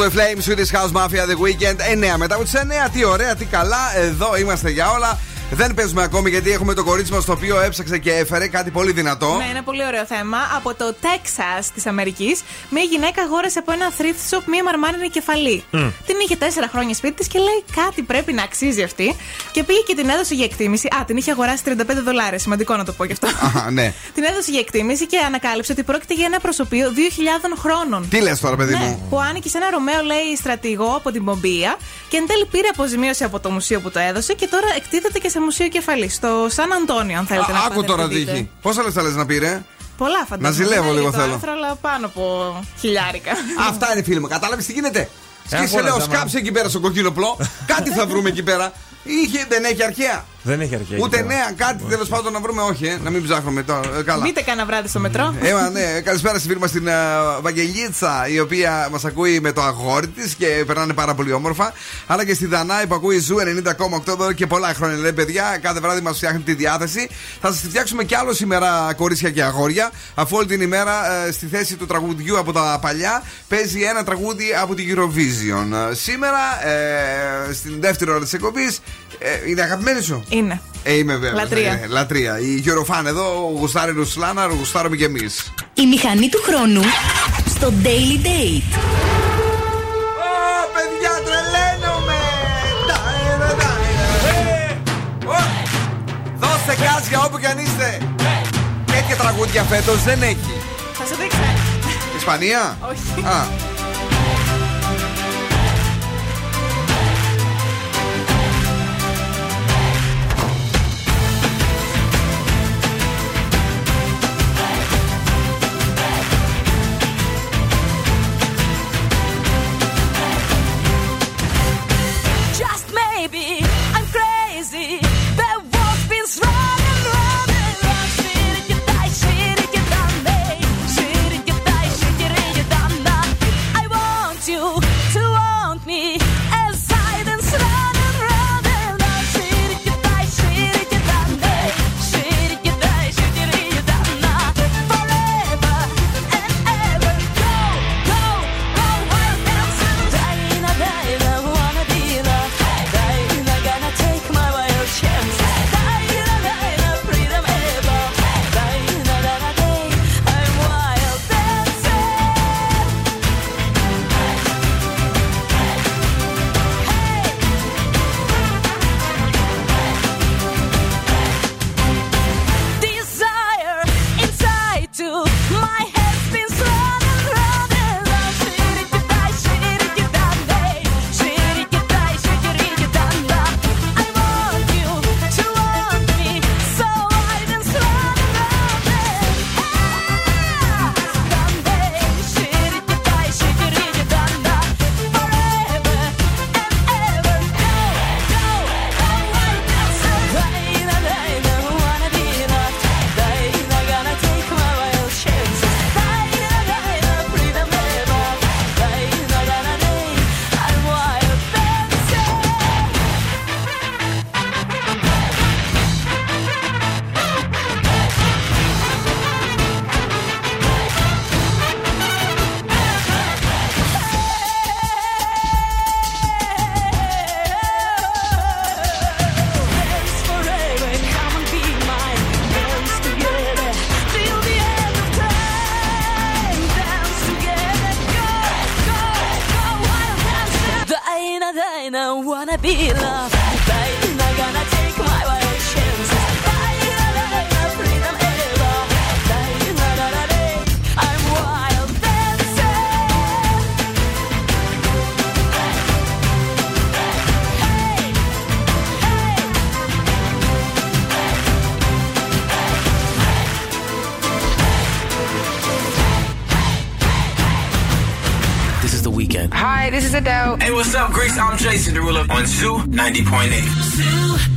Soft to Flame, Swedish House Mafia, The Weekend. 9 μετά από τις 9. Τι ωραία, τι καλά. Εδώ είμαστε για όλα. Δεν παίζουμε ακόμη γιατί έχουμε το κορίτσι μας το οποίο έψαξε και έφερε κάτι πολύ δυνατό. Ναι, ένα πολύ ωραίο θέμα. Από το Τέξα της Αμερικής, μια γυναίκα αγόρασε από ένα thrift shop μια μαρμάρινη κεφαλή. Μμ. Την είχε τέσσερα χρόνια σπίτι της και λέει κάτι πρέπει να αξίζει αυτή. Και πήγε και την έδωσε για εκτίμηση. Α, την είχε αγοράσει 35 δολάρια. Σημαντικό να το πω γι' αυτό. Αχα, ναι. την έδωσε για εκτίμηση και ανακάλυψε ότι πρόκειται για ένα προσωπείο 2.000 χρόνων. Τι λες τώρα, παιδί Ναι, μου; που άνοιγε σε ένα Ρωμαίο, λέει, στρατηγό από την Πομπία και εν τέλει πήρε αποζημίωση από το μουσείο που το έδωσε και τώρα εκτίθεται και σε μουσείο κεφαλής. Στο Σαν Αντώνιο, αν θέλετε Α, να Άκου πάτε τώρα να το δείτε. τύχη. Πόσα λεφτά λες να πήρε; Πολλά φαντάζομαι. Να ζηλεύω Δεν λίγο έλεγε το θέλω. Άρθρο, αλλά πάνω από χιλιάρικα. Αυτά είναι φίλοι μου. Κατάλαβες τι γίνεται; Ε, Και σε αγόραζα, λέω, μα. σκάψε εκεί πέρα στο κοκκίνο πλό. Κάτι θα βρούμε εκεί πέρα. Είχε, δεν έχει αρχαία. Δεν έχει αρχαία. Ούτε εκεί πέρα. νέα, κάτι τέλος πάντων να βρούμε. Όχι, ε, να μην ψάχνουμε τώρα. Ε, καλά. Μπείτε κανένα βράδυ στο μετρό. Έμα, ναι, καλησπέρα στη φίλη μας την ε, Βαγγελίτσα, η οποία μας ακούει με το αγόρι της και περνάνε πάρα πολύ όμορφα. Αλλά και στη Δανάη που ακούει Zoo 90,8 εδώ και πολλά χρόνια. Λέει παιδιά, κάθε βράδυ μας φτιάχνει τη διάθεση. Θα σας τη φτιάξουμε κι άλλο σήμερα, κορίτσια και αγόρια. Αφού όλη την ημέρα ε, στη θέση του τραγουδιού από τα παλιά παίζει ένα τραγούδι από την Eurovision. Ε, Σήμερα, ε, στην δεύτερη ώρα της εκπομπής, ε, είναι αγαπημένη σου; Είναι. Ε, είμαι βέβαια. Λατρεία. Ε, λατρεία. Η Eurofan εδώ, γουστάρει Ρουσλάνα, γουστάρουμε κι εμείς. Η μηχανή του χρόνου στο Daily Date. Ω, παιδιά, τρελαίνομαι! Ντάιρε, ντάιρε. Ω, Δώστε κάζια όπου κι αν είστε. Τέτοια τραγούδια φέτος δεν έχει. Θα σου δείξω. Ισπανία; Όχι. Α, me Jason Derulo on Zoo 90.8. Zoo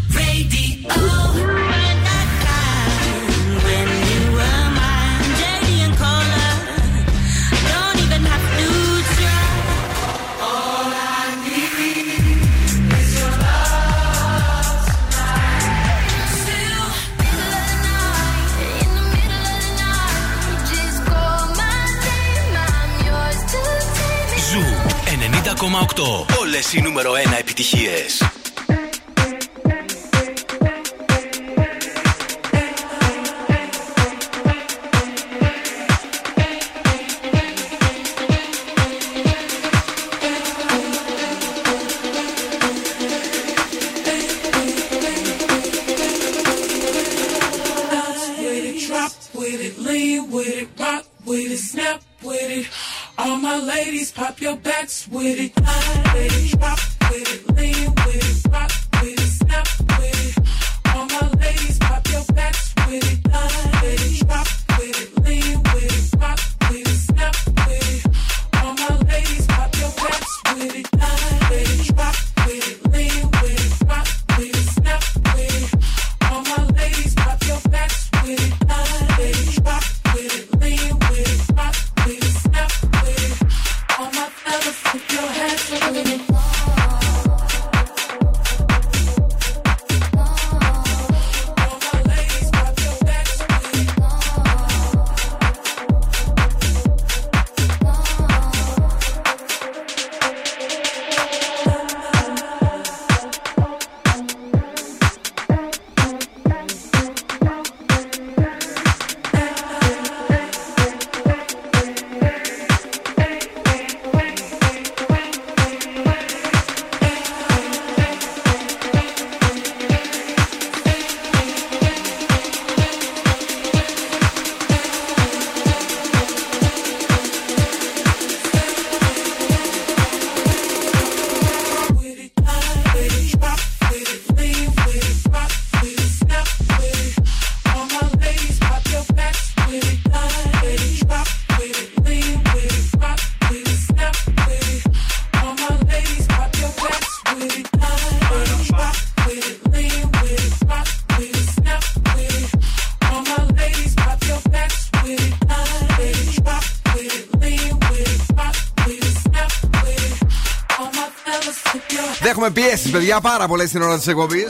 παιδιά, πάρα πολλές στην ώρα της εκπομπής.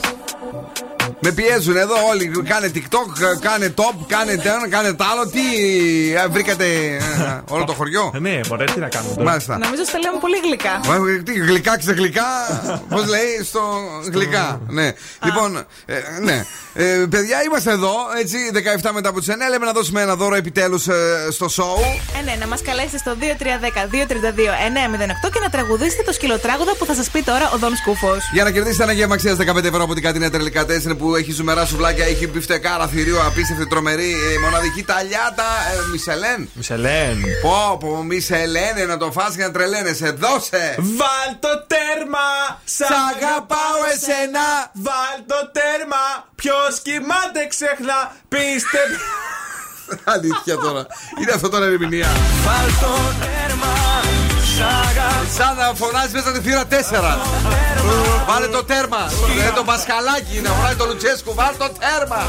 Με πιέζουν εδώ όλοι. Κάνε TikTok, κάνε top, κάνε τέον, κάνε τ' άλλο. Τι ε, βρήκατε ε, όλο το χωριό; Ε, ναι, μωρέ, τι να κάνουμε τώρα. Μάλιστα. Νομίζω στα λέμε πολύ γλυκά. Μα, Τι γλυκά ξεγλυκά, πώς λέει στο γλυκά. Ναι. Λοιπόν, ε, ναι. Ε, παιδιά, είμαστε εδώ, έτσι, 17 μετά από τις 9. Λέμε να δώσουμε ένα δώρο επιτέλους στο show. Ε, ναι, να μας καλέσετε στο 2310-232-908 και να τραγουδήσετε το σκυλοτράγουδα που θα σας πει τώρα ο Δον Σκούφος. Για να κερδίσετε ένα γεύμα αξίας 15 ευρώ από την Κατινέα Τελικά 4 που έχει ζουμερά σουβλάκια, έχει μπιφτεκάρα θηρίο, απίστευτη τρομερή, ε, μοναδική ταλιάτα. Ε, Μισελέν. Μισελέν. Πω, πω, Μισελέν, να το φας και να τρελαίνεσαι. Δώσε! Βάλ το τέρμα! Σ' αγαπάω εσένα! Βάλ το τέρμα! Ποιος κοιμάται ξέχνα! Πίστε. Αλήθεια τώρα. Είναι αυτό τώρα η ερμηνεία. Βάλ το τέρμα! Σαν να φωνάζει μέσα τη θύρα 4. Βάλε το τέρμα. Δεν το Πασχαλάκι να βγάλει το Λουτσέσκου. Βάλε το τέρμα.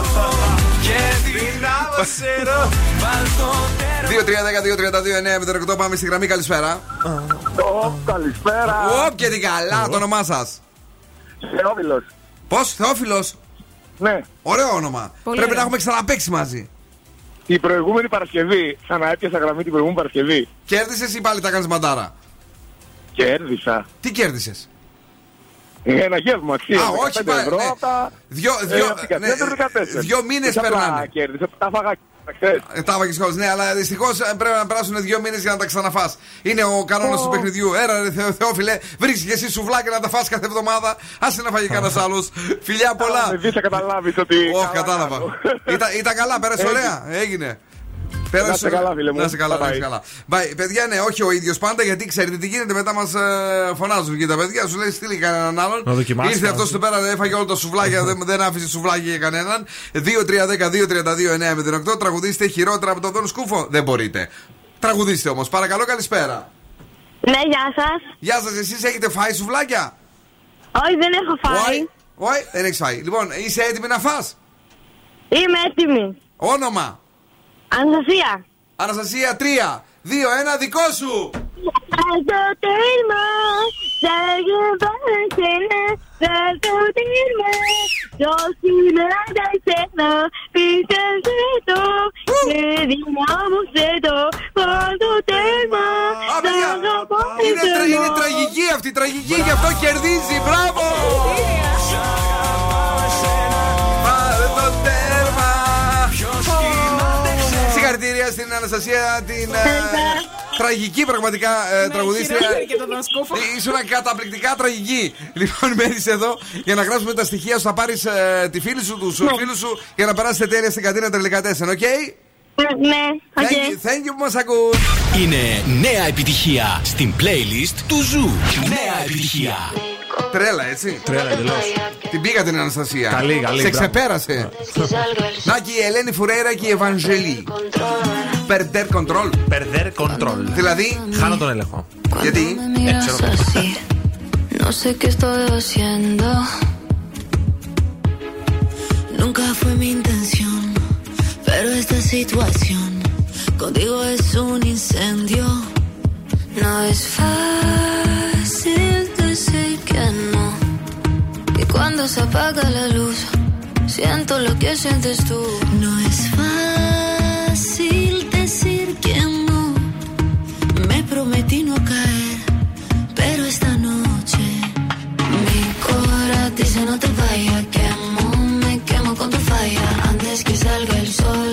Και δυνάμωσερο! Βάλ το τέρμα! 2-3-10-2-32-9-08 πάμε στη γραμμή. Καλησπέρα. καλησπέρα. Όπ και την καλά, το όνομά σας. Θεόφιλος. Πώς, Θεόφιλος; Ναι. Ωραίο όνομα. Πολύ Πρέπει ωραίο. να έχουμε ξαναπέξει μαζί. Την προηγούμενη Παρασκευή, ξαναέπιασα γραμμή την προηγούμενη Παρασκευή. Κέρδισες ή πάλι τα κάνεις μαντάρα; Κέρδισα. Τι κέρδισες; Ένα γεύμα αξία. Α, όχι 15 πάλι, ευρώ ναι. από τα- Δυο- ε, δυο- από την ναι, Κατσέντερ 14. δυο μήνες Όχι απλά περνάνε. Κέρδισα, τα φάγα. Ξέρεις. Ε, Τα έβαγε κιόλα. Ναι, αλλά δυστυχώς πρέπει να περάσουν δύο μήνες για να τα ξαναφάς. Είναι ο κανόνας του παιχνιδιού. Έρα, ρε Θεό, Θεόφιλε, βρίσκεις και εσύ σουβλάκια να τα φά κάθε εβδομάδα. Άσε να φάγει κανένας άλλος. Φιλιά πολλά. Με δεις να καταλάβεις ότι Όχι, καλά κατάλαβα. Ήταν, ήταν καλά, πέρασε Έγινε. ωραία. Έγινε. Να είστε καλά, φίλε μου. Να είσαι καλά, να Bye-bye. είσαι καλά. Bye. Παιδιά, ναι, όχι ο ίδιος πάντα, γιατί ξέρετε τι γίνεται. Μετά μας φωνάζουν και τα παιδιά. Σου λέει στείλει κανέναν άλλον. Να δοκιμάσει Ήρθε κανένας. αυτό του πέρα, έφαγε όλα τα σουβλάκια, δεν, δεν άφησε σουβλάκια για κανέναν. 2-3-10-2-32-9-08. Τραγουδίστε χειρότερα από τον Δον Σκούφο. Δεν μπορείτε. Τραγουδίστε όμως, παρακαλώ, καλησπέρα. Ναι, γεια σας. Γεια σας, εσείς έχετε φάει σουβλάκια; Όχι, δεν έχω φάει. Όχι, όχι, δεν έχεις φάει. Λοιπόν, είσαι έτοιμη να φας; Είμαι έτοιμη. Όνομα; Αναστασία. Αναστασία 3, 2, 1, δικό σου. Στο τέρμα, θα γεμβάνω σένα, θα το τέρμα. Το συνάντα σένα, πίστεψε το και δυνάμωσε το. Θα το τέρμα, θα αγαπώ Είναι, τρα- εσένα. είναι τραγική αυτή η τραγική, γι' αυτό κερδίζει. Μπράβο! Στην Αναστασία, την ε, τραγική πραγματικά ε, τραγουδίστρια. χειρότερη και τον Δον Σκούφο. Ήσουν καταπληκτικά τραγική. Λοιπόν, μένεις εδώ για να γράψουμε τα στοιχεία σου. Θα πάρεις τη φίλη σου, τους φίλους σου για να περάσετε τέλεια στην κατίνα τελικά τέσσερα, οκ; Ναι, Thank you, thank you που μας ακούς. Είναι νέα επιτυχία στην playlist του Ζου. Νέα επιτυχία. Τρέλα, έτσι. Τρέλα, εντελώ. Την πήγα την Αναστασία. Καλή, καλή, Σε μπράβο. ξεπέρασε. Να και η Ελένη Φουρέιρα και η Ευαγγελή. Περντέρ κοντρόλ. Περδέρ control. Δηλαδή. Χάνω τον έλεγχο. Γιατί. me miras así. No sé qué estoy haciendo. Nunca fue mi intención, pero esta situación contigo es un incendio. No es fácil decir que no. Y cuando se apaga la luz, siento lo que sientes tú. No es fácil decir que no. Me prometí no caer, pero esta noche mi cora dice no te vayas. Quemo, me quemo con tu falla. Antes que salga el sol,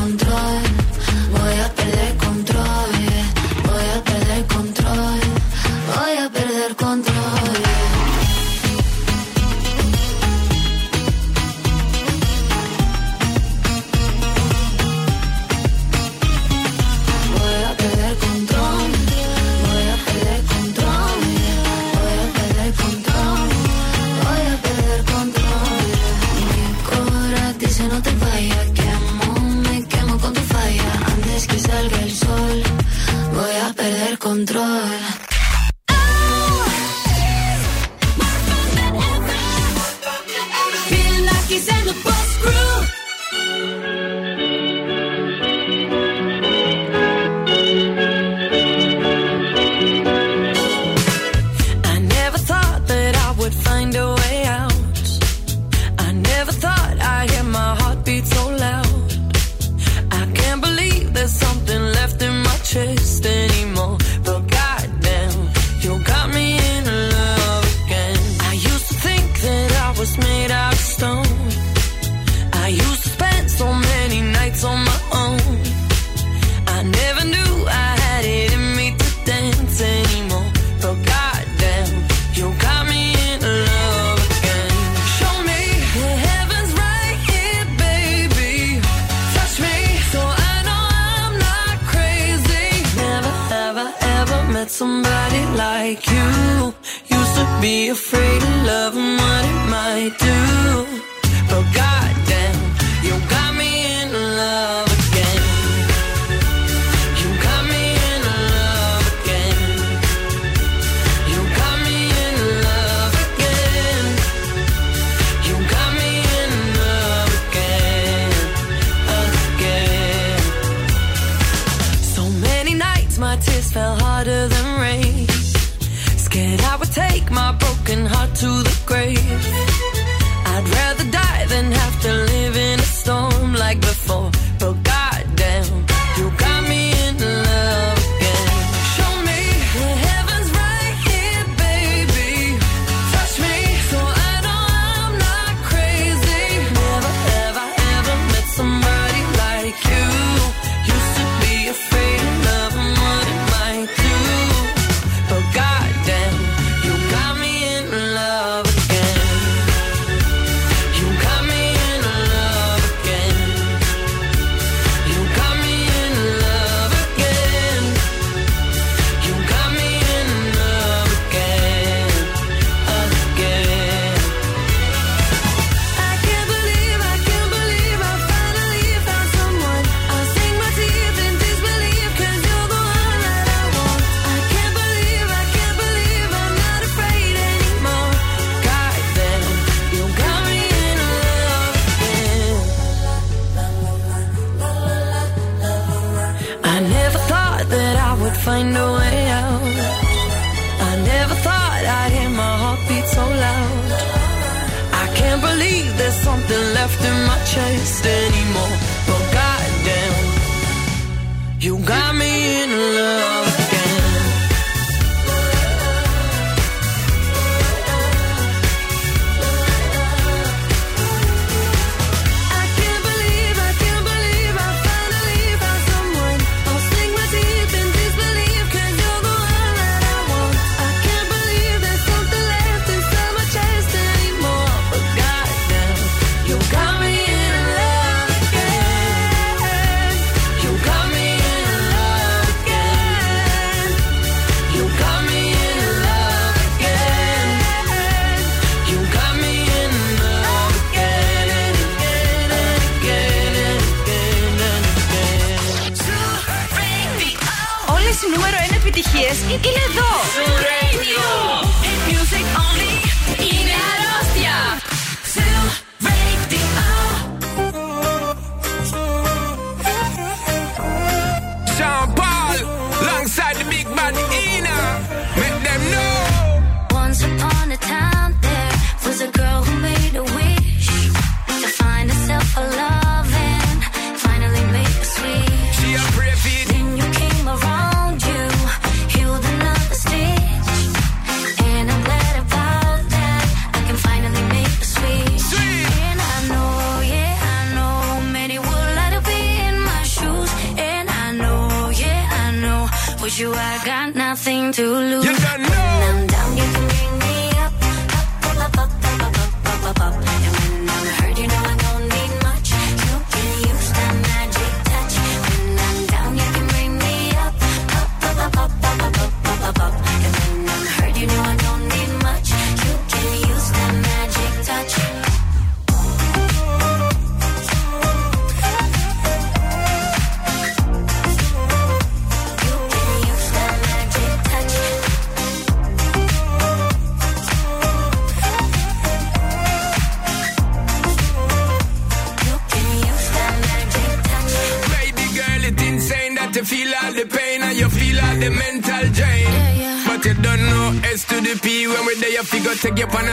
to get one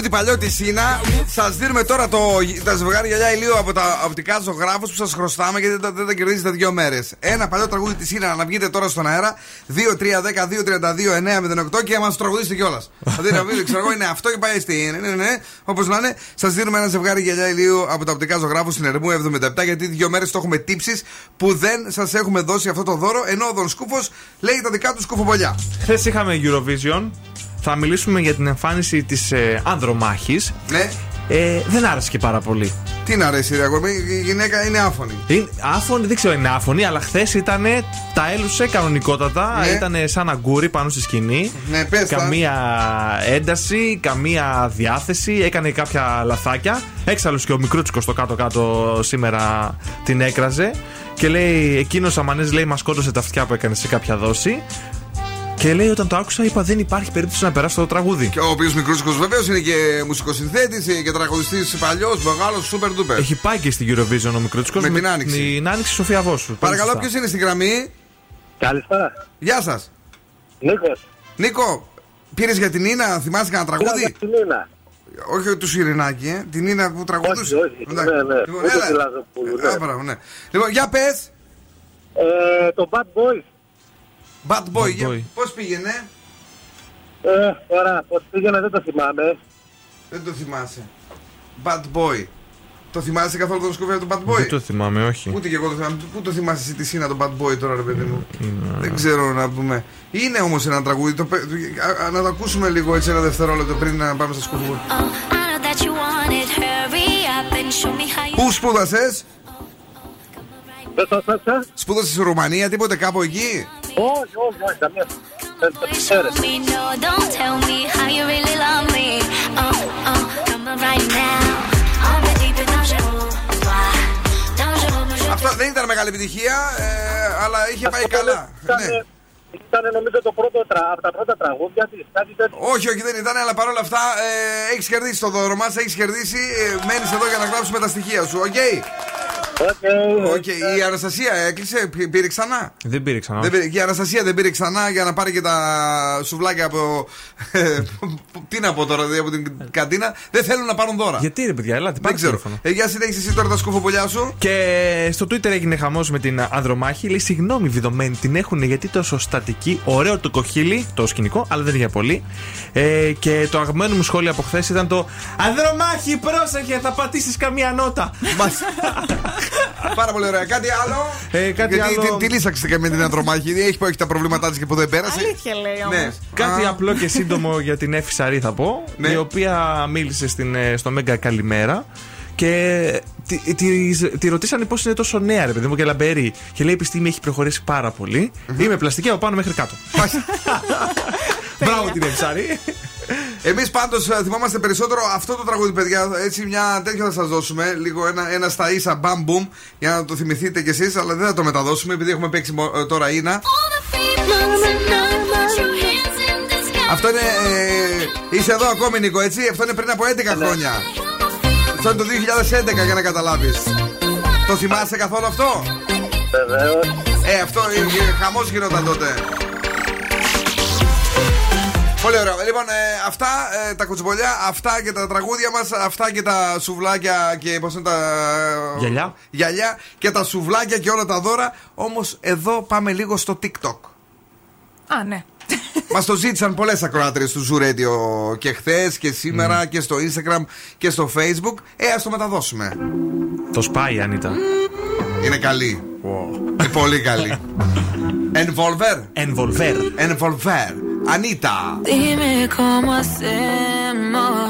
τραγούδι παλιό τη Σίνα, σας δίνουμε τώρα το, τα ζευγάρια γυαλιά ηλίου από τα οπτικά ζωγράφους που σας χρωστάμε γιατί δεν τα, δεν τα κερδίζετε δύο μέρες. Ένα παλιό τραγούδι της Σίνα να βγείτε τώρα στον αέρα 2-3-10-2-32-908 και να μα τραγουδήσετε κιόλας. δηλαδή να πείτε, ξέρω εγώ, είναι αυτό και πάει στη. Ναι, ναι, ναι. Όπως να είναι, σας δίνουμε ένα ζευγάρι γυαλιά ηλίου από τα οπτικά ζωγράφους στην Ερμού 77 γιατί δύο μέρες το έχουμε τύψεις που δεν σας έχουμε δώσει αυτό το δώρο ενώ ο Δον Σκούφος λέει τα δικά του σκουφοπολιά. Χθες είχαμε Eurovision. Θα μιλήσουμε για την εμφάνιση της ε, Ανδρομάχης. Ναι. Ε, δεν άρεσε και πάρα πολύ. Τι να αρέσει, ρε αγόρι, η γυναίκα είναι άφωνη. Είναι άφωνη, δεν ξέρω αν είναι άφωνη, αλλά χθες ήταν. Τα έλουσε κανονικότατα. Ναι. Ήταν σαν αγκούρι πάνω στη σκηνή. Ναι, πες τα. καμία ένταση, καμία διάθεση. Έκανε κάποια λαθάκια. Έξαλλος και ο μικρούτσικος στο κάτω-κάτω σήμερα την έκραζε. Και λέει, εκείνος αμανές λέει, μα σκότωσε τα αυτιά που έκανε σε κάποια δόση. Και λέει, όταν το άκουσα, είπα: Δεν υπάρχει περίπτωση να περάσει το τραγούδι. Και ο οποίος μικρούτσικο βεβαίως είναι και μουσικοσυνθέτης και τραγουδιστής παλιός, μεγάλος, super duper. Έχει πάει και στην Eurovision ο μικρούτσικο. Με την Άνοιξη. Την άνοιξη Σοφία Βόσου. Παρακαλώ, ποιος είναι στην γραμμή; Καλησπέρα. Γεια σας. Νίκος. Νίκο, πήρες για την Ίνα, θυμάσαι κανένα τραγούδι; Για την Ίνα. Όχι του Σιρινάκη, ε. την Ίνα που τραγουδούσε. Όχι, όχι. Εντάξει. Ναι, ναι. Λοιπόν, Ούτε έλα. τη Λαζοπούλου, ναι. Α, μπράβο, ναι. Λοιπόν, για πες. Ε, το Bad Boy. Bad Boy, Bad Boy. πώς πήγαινε; Ε, τώρα, πώς πήγαινε δεν το θυμάμαι. Δεν το θυμάσαι. Bad boy. Το θυμάσαι καθόλου τον σκουφέ του Bad boy; Δεν το θυμάμαι, όχι. Ούτε και εγώ το θυμάμαι. Πού το θυμάσαι εσύ τη Σίνα τον Bad Boy τώρα, ρε παιδί μου; Δεν ξέρω να πούμε. Είναι όμως ένα τραγούδι. Το, πε- α- α- να το ακούσουμε λίγο έτσι ένα δευτερόλεπτο πριν να πάμε στα σκουφού. I know that you want it. Hurry up and show me how you. Πού σπούδασες, Δεν το άκουσα. Σπούδασες στη Ρουμανία, τίποτε κάπου εκεί; Όχι, όχι, όχι, καμία. Δεν το Show ξέρεις. me, no, don't tell me how you really love me. Oh, oh, come on right now. On me deep in dangereux. Dangereux, je Αυτό δεν ήταν μεγάλη επιτυχία, ε, αλλά είχε πάει καλά. Ναι. Ήταν νομίζω το πρώτο τρα, από τα πρώτα τραγούδια της. Κάτι τέτοιο. Όχι, όχι, δεν ήταν, αλλά παρόλα αυτά ε, έχεις κερδίσει το δώρο μας, έχεις κερδίσει. Ε, Μένεις εδώ για να γράψουμε τα στοιχεία σου, οκ; Οκ, η Αναστασία έκλεισε, πή- πήρε ξανά; Δεν πήρε ξανά. Δεν πήρε, και η Αναστασία δεν πήρε ξανά για να πάρει και τα σουβλάκια από. τι να πω τώρα, δηλαδή από την καντίνα; Δεν θέλουν να πάρουν δώρα. Γιατί ρε παιδιά, ελάτε, Δεν πάρε ξέρω. τηλέφωνο. Ε, για συνέχισε εσύ τώρα τα σκουφοσχόλιά σου. Και στο Twitter έγινε χαμός με την Ανδρομάχη. Λέει συγγνώμη, βιδωμένη την έχουν γιατί τόσο στατική. Ωραίο το κοχύλι, το σκηνικό, αλλά δεν είναι για πολύ. Ε, και το αγαπημένο μου σχόλιο από χθες ήταν το Ανδρομάχη, πρόσεχε, θα πατήσεις καμία νότα. Πάρα πολύ ωραία. Κάτι άλλο; Ε, κάτι Γιατί άλλο- τι, τι λύσαξε και με την Ανδρομάχη; Έχει, έχει τα προβλήματά της και που δεν πέρασε; Αλήθεια λέει όμως. Ναι. Κάτι Α. απλό και σύντομο για την Εφη Σαρή θα πω. Ναι. Η οποία μίλησε στην, ε, στο Μέγκα Καλημέρα. Και τη, τη, τη ρωτήσανε πώς είναι τόσο νέα, ρε παιδί μου, και λαμπερή. Και λέει: Η επιστήμη έχει προχωρήσει πάρα πολύ. Είμαι πλαστική από πάνω μέχρι κάτω. Μπράβο την Εφη Σαρή. Εμείς πάντως θυμόμαστε περισσότερο αυτό το τραγούδι, παιδιά. Έτσι, μια τέτοια θα σας δώσουμε. Λίγο ένα, ένα στα ίσα μπαμ μπουμ για να το θυμηθείτε κι εσείς, αλλά δεν θα το μεταδώσουμε επειδή έχουμε παίξει μο- ε, τώρα Ίνα. Αυτό είναι. Ε, είσαι εδώ ακόμη, Νίκο, έτσι; Αυτό είναι πριν από 11 χρόνια. Αυτό είναι το 2011 για να καταλάβεις. Το θυμάσαι καθόλου αυτό; Βεβαίως. Ε, αυτό ε, ε, χαμός γινόταν τότε. Πολύ ωραίο. Λοιπόν, ε, αυτά ε, τα κουτσομπολιά, αυτά και τα τραγούδια μας, αυτά και τα σουβλάκια και πώς είναι τα. Γυαλιά. Γυαλιά και τα σουβλάκια και όλα τα δώρα. Όμως εδώ πάμε λίγο στο TikTok. Α, ναι. Μας το ζήτησαν πολλές ακροάτριες του Zoo Radio και χθες και σήμερα και στο Instagram και στο Facebook. Ε, ας το μεταδώσουμε. Το σπάει, Ανίτα. Είναι καλή. Είναι πολύ καλή. Envolver. Envolver. Envolver. Anita. Dime cómo hacemos.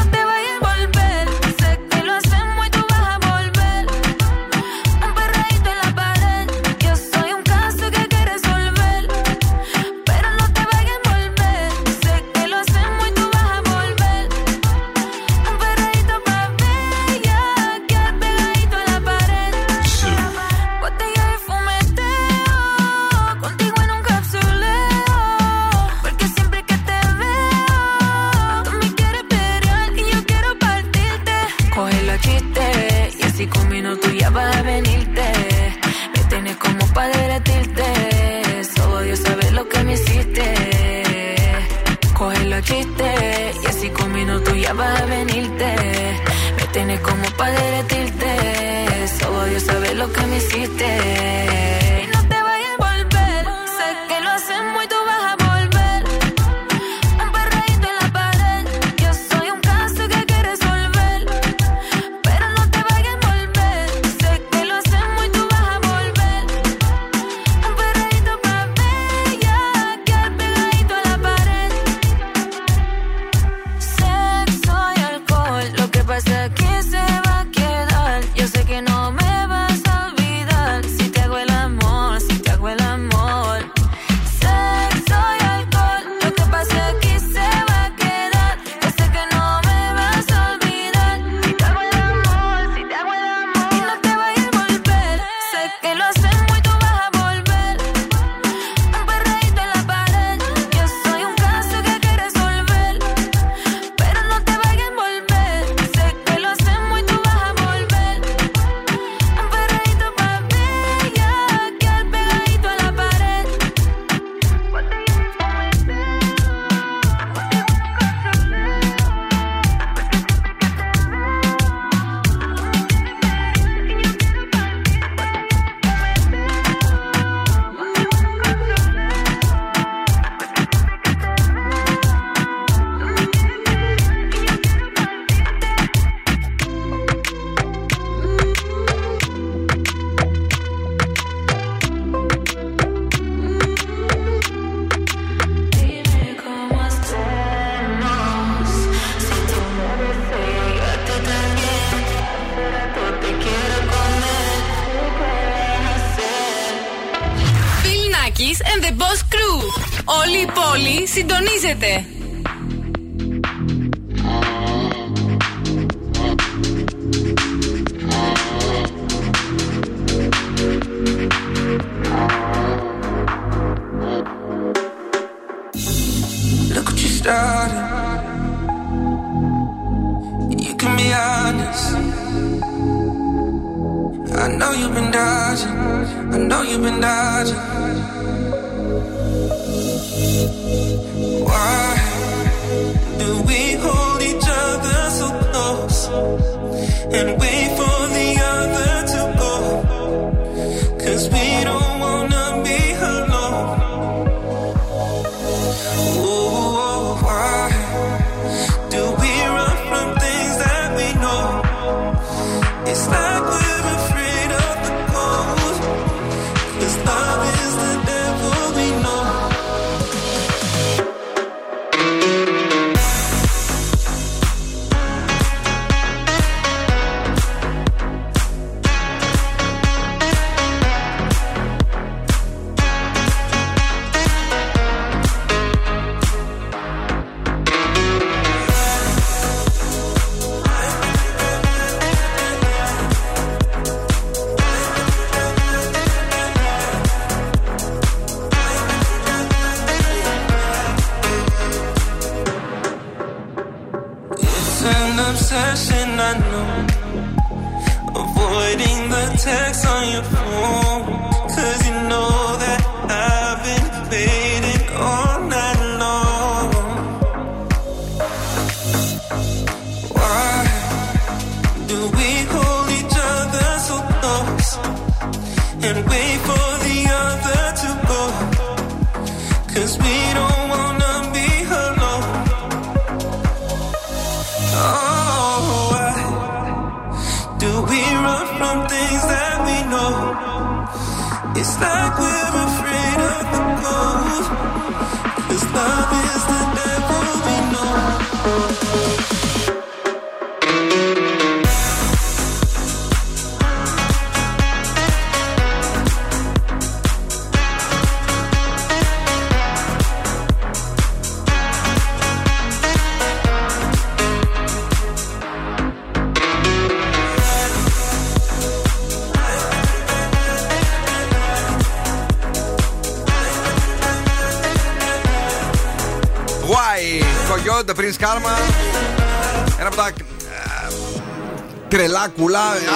Hiciste.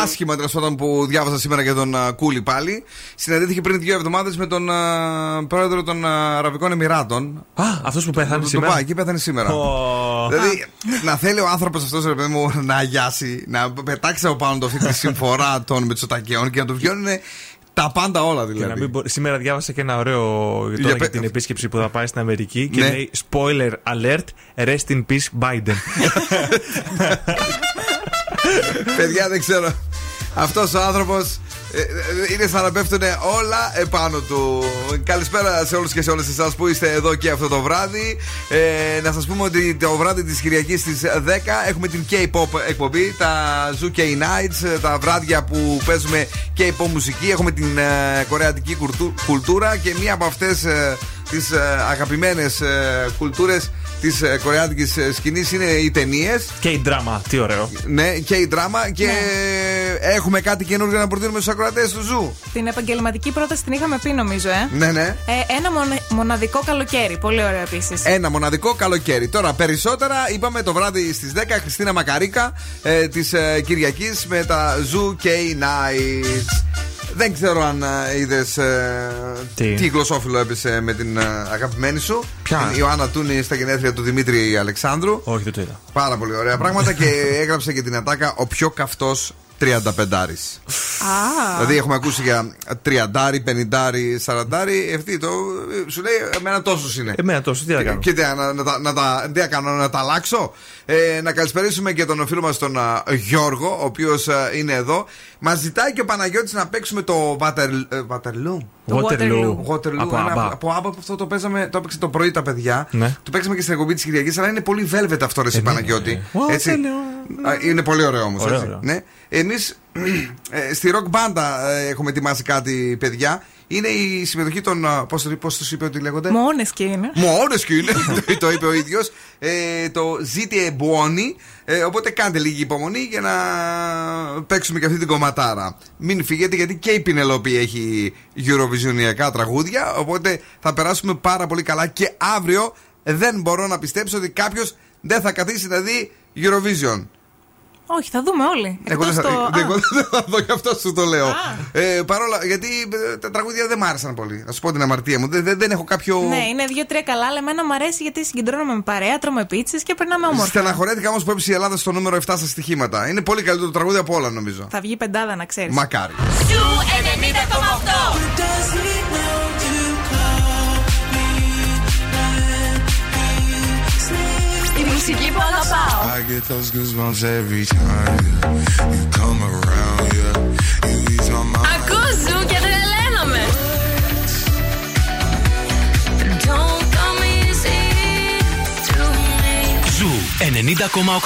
Άσχημα τέλος πάντων που διάβασα σήμερα για τον ε, Κούλι πάλι. Συναντήθηκε πριν δύο εβδομάδες με τον ε, πρόεδρο των ε, Αραβικών Εμμυράτων. Α, αυτός που πέθανε Το σήμερα. πάει, εκεί πέθανε σήμερα. Δηλαδή, να θέλει ο άνθρωπος αυτός, ρε παιδί μου, να αγιάσει, να πετάξει από πάνω του αυτή τη συμφορά των Μητσοτακιών και να του βγαίνουν τα πάντα όλα Και να δηλαδή. μην μπο- Σήμερα διάβασα και ένα ωραίο τώρα Για για, πε- την επίσκεψη που θα πάει στην Αμερική και Ναι. λέει Spoiler alert, rest in peace Biden. Παιδιά, δεν ξέρω. Αυτός ο άνθρωπος είναι σαν να πέφτουν όλα επάνω του. Καλησπέρα σε όλους και σε όλες εσάς που είστε εδώ και αυτό το βράδυ. Ε, να σας πούμε ότι το βράδυ της Κυριακής στις 10 έχουμε την K-pop εκπομπή, τα Zoo K Nights, ε, τα βράδια που παίζουμε K-pop μουσική. Έχουμε την ε, κορεατική κουρτου- κουλτούρα και μία από αυτές τις αγαπημένες κουλτούρες της κορεάτικης σκηνής είναι οι ταινίες. K-drama, τι ωραίο. Ναι, K-drama και έχουμε κάτι καινούργιο να προτείνουμε στους ακροατές του Zoo. Την επαγγελματική πρόταση την είχαμε πει, νομίζω, ε. Ναι, ναι. Ε, ένα μονα- μοναδικό καλοκαίρι. Πολύ ωραίο επίσης. Ένα μοναδικό καλοκαίρι. Τώρα, περισσότερα είπαμε το βράδυ στις 10 Χριστίνα Μακαρίκα ε, της ε, Κυριακής με τα Zoo K Nights. Δεν ξέρω αν είδες Τι; τι γλωσσόφυλλο έπεσε με την ε, αγαπημένη σου. Ποια; Την Ιωάννα Τούνη στα γενέθλια του Δημήτρη Αλεξάνδρου. Όχι, δεν το είδα. Πάρα πολύ ωραία πράγματα και έγραψε και την ατάκα ο πιο καυτός 35 Α. Δηλαδή έχουμε ακούσει για 30, 50, 40. Αυτή το. Σου λέει, εμένα τόσος είναι. Εμένα τόσος, τι να κάνω. Και τι, να, να, τα- να, τα- τι να κάνω, να τα αλλάξω. Ε, να καλησπερίσουμε και τον φίλο μα τον α, Γιώργο, ο οποίος είναι εδώ. Μας ζητάει και ο Παναγιώτης να παίξουμε το Water- ε, Waterloo. Το Waterloo. Waterloo. Από ένα- ABBA. από ABBA που αυτό το παίζαμε, το έπαιξε το πρωί τα παιδιά. Ναι. Το παίξαμε και στην εκπομπή της Κυριακής, αλλά είναι πολύ velvet αυτό ρε εσύ Ε, ναι, Παναγιώτη. ναι. Έτσι. Waterloo. Α, Είναι πολύ ωραίο όμως. Ωραίο, ωραίο. Ναι. Εμείς στη rock μπάντα ε, έχουμε ετοιμάσει κάτι, παιδιά. Είναι η συμμετοχή των. Πώς τους είπε ότι λέγονται; Μόνες και είναι. Μόνες και είναι. το είπε ο ίδιος. Ε, το ζήτη εμπουόνι. Ε, οπότε κάντε λίγη υπομονή για να παίξουμε και αυτή την κομματάρα. Μην φύγετε γιατί και η Πινελόπη έχει Eurovisionιακά τραγούδια. Οπότε θα περάσουμε πάρα πολύ καλά και αύριο δεν μπορώ να πιστέψω ότι κάποιος δεν θα καθίσει να δει Eurovision. Όχι, θα δούμε όλοι. Εγώ δεν θα, Εκτός το- εγώ Α, δεν θα δω, γι' αυτό σου το λέω. Α. Ε, παρόλα, γιατί ε, τα τραγούδια δεν μ' άρεσαν πολύ. Να σου πω την αμαρτία μου. Δεν, δεν, δεν έχω κάποιο. Ναι, είναι δύο-τρία καλά, αλλά εμένα μου αρέσει γιατί συγκεντρώνομαι με παρέα, τρώμε πίτσες και περνάμε όμορφα. Στεναχωρέθηκα όμως που έπεσε η Ελλάδα στο νούμερο 7 στα στοιχήματα. Είναι πολύ καλύτερο το τραγούδι από όλα νομίζω. Θα βγει πεντάδα, να ξέρεις. Μακάρι. Zoo 90,8. Μουσική που αγαπάω. I get those goosebumps every time yeah. you come around. Yeah, you ease my mind. Ακούς Zoo και τρελαίνομαι. Don't come easy to me. Ζου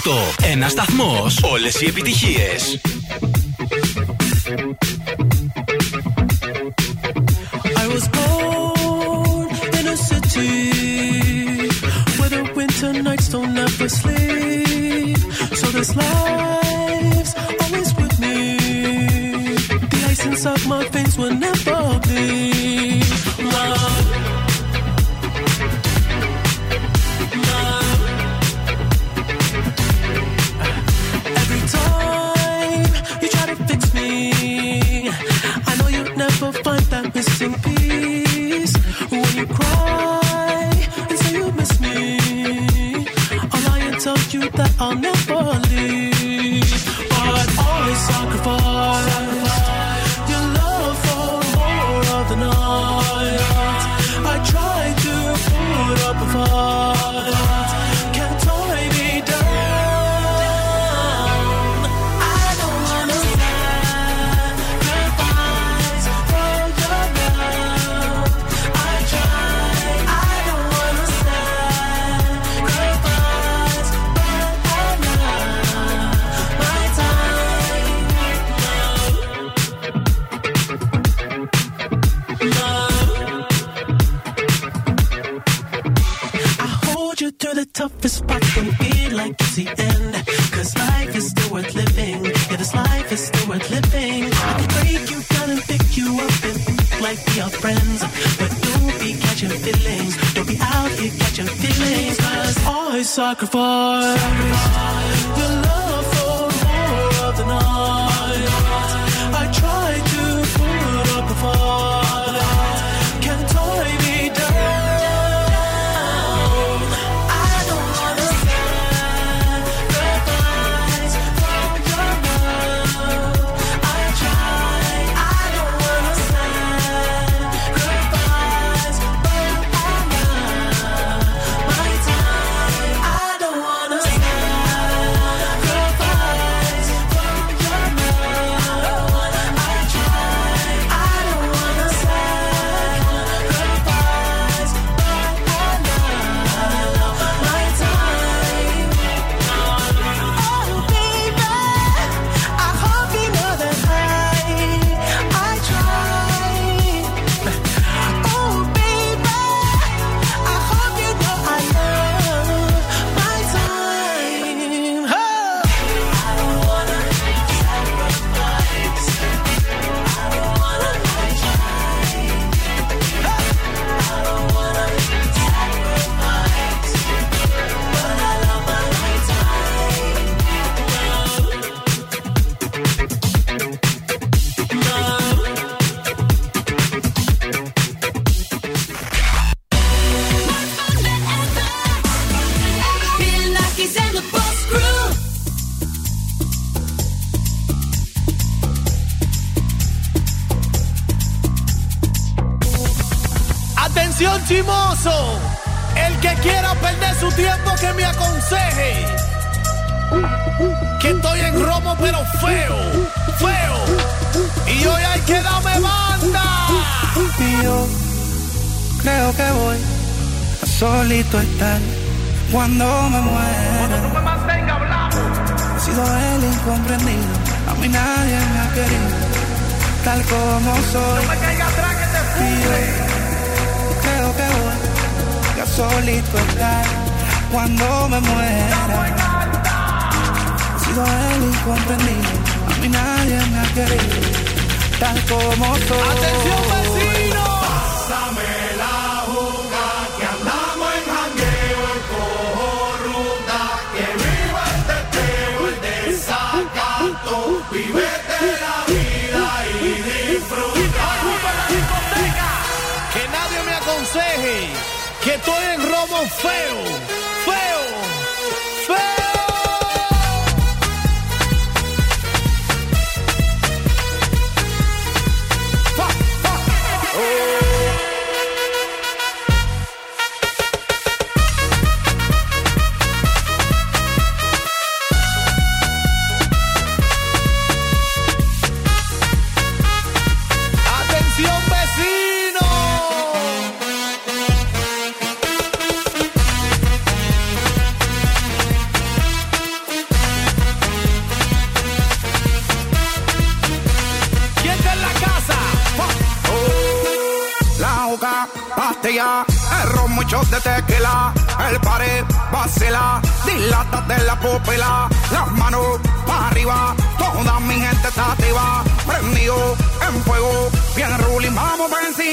90,8. Ένα σταθμό. Όλε οι επιτυχίε. I was born in a city where the winter nights don't ever sleep. So this life's always with me. The ice inside my face will never be love. find that missing piece when you cry that I'll never through the toughest parts feel like it's the end. Cause life is still worth living. Yeah, this life is still worth living. I can break you down and pick you up and like we are friends. But don't be catching feelings. Don't be out here catching feelings. Cause I sacrifice your love for more of the night. Estar cuando me muera. He sido el incomprendido, a mí nadie me ha querido, tal como soy. contigo. Creo que voy ya solito estar cuando me muera. He sido el incomprendido, a mí nadie me ha querido, tal como soy. ¡Atención, vecino! Pásame aconseje que estoy en robo feo,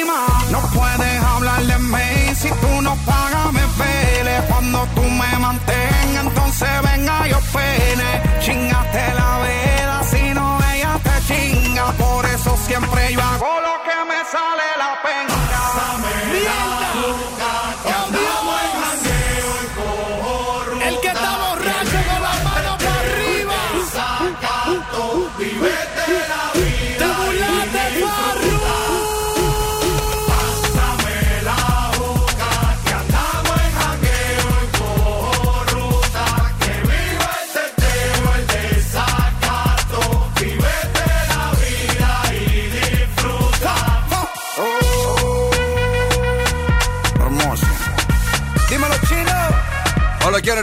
No puedes hablar de mí si tú no pagas me pele, cuando tú me mantengas, entonces venga yo pene, chingate la vela, si no ella te chinga, por eso siempre yo hago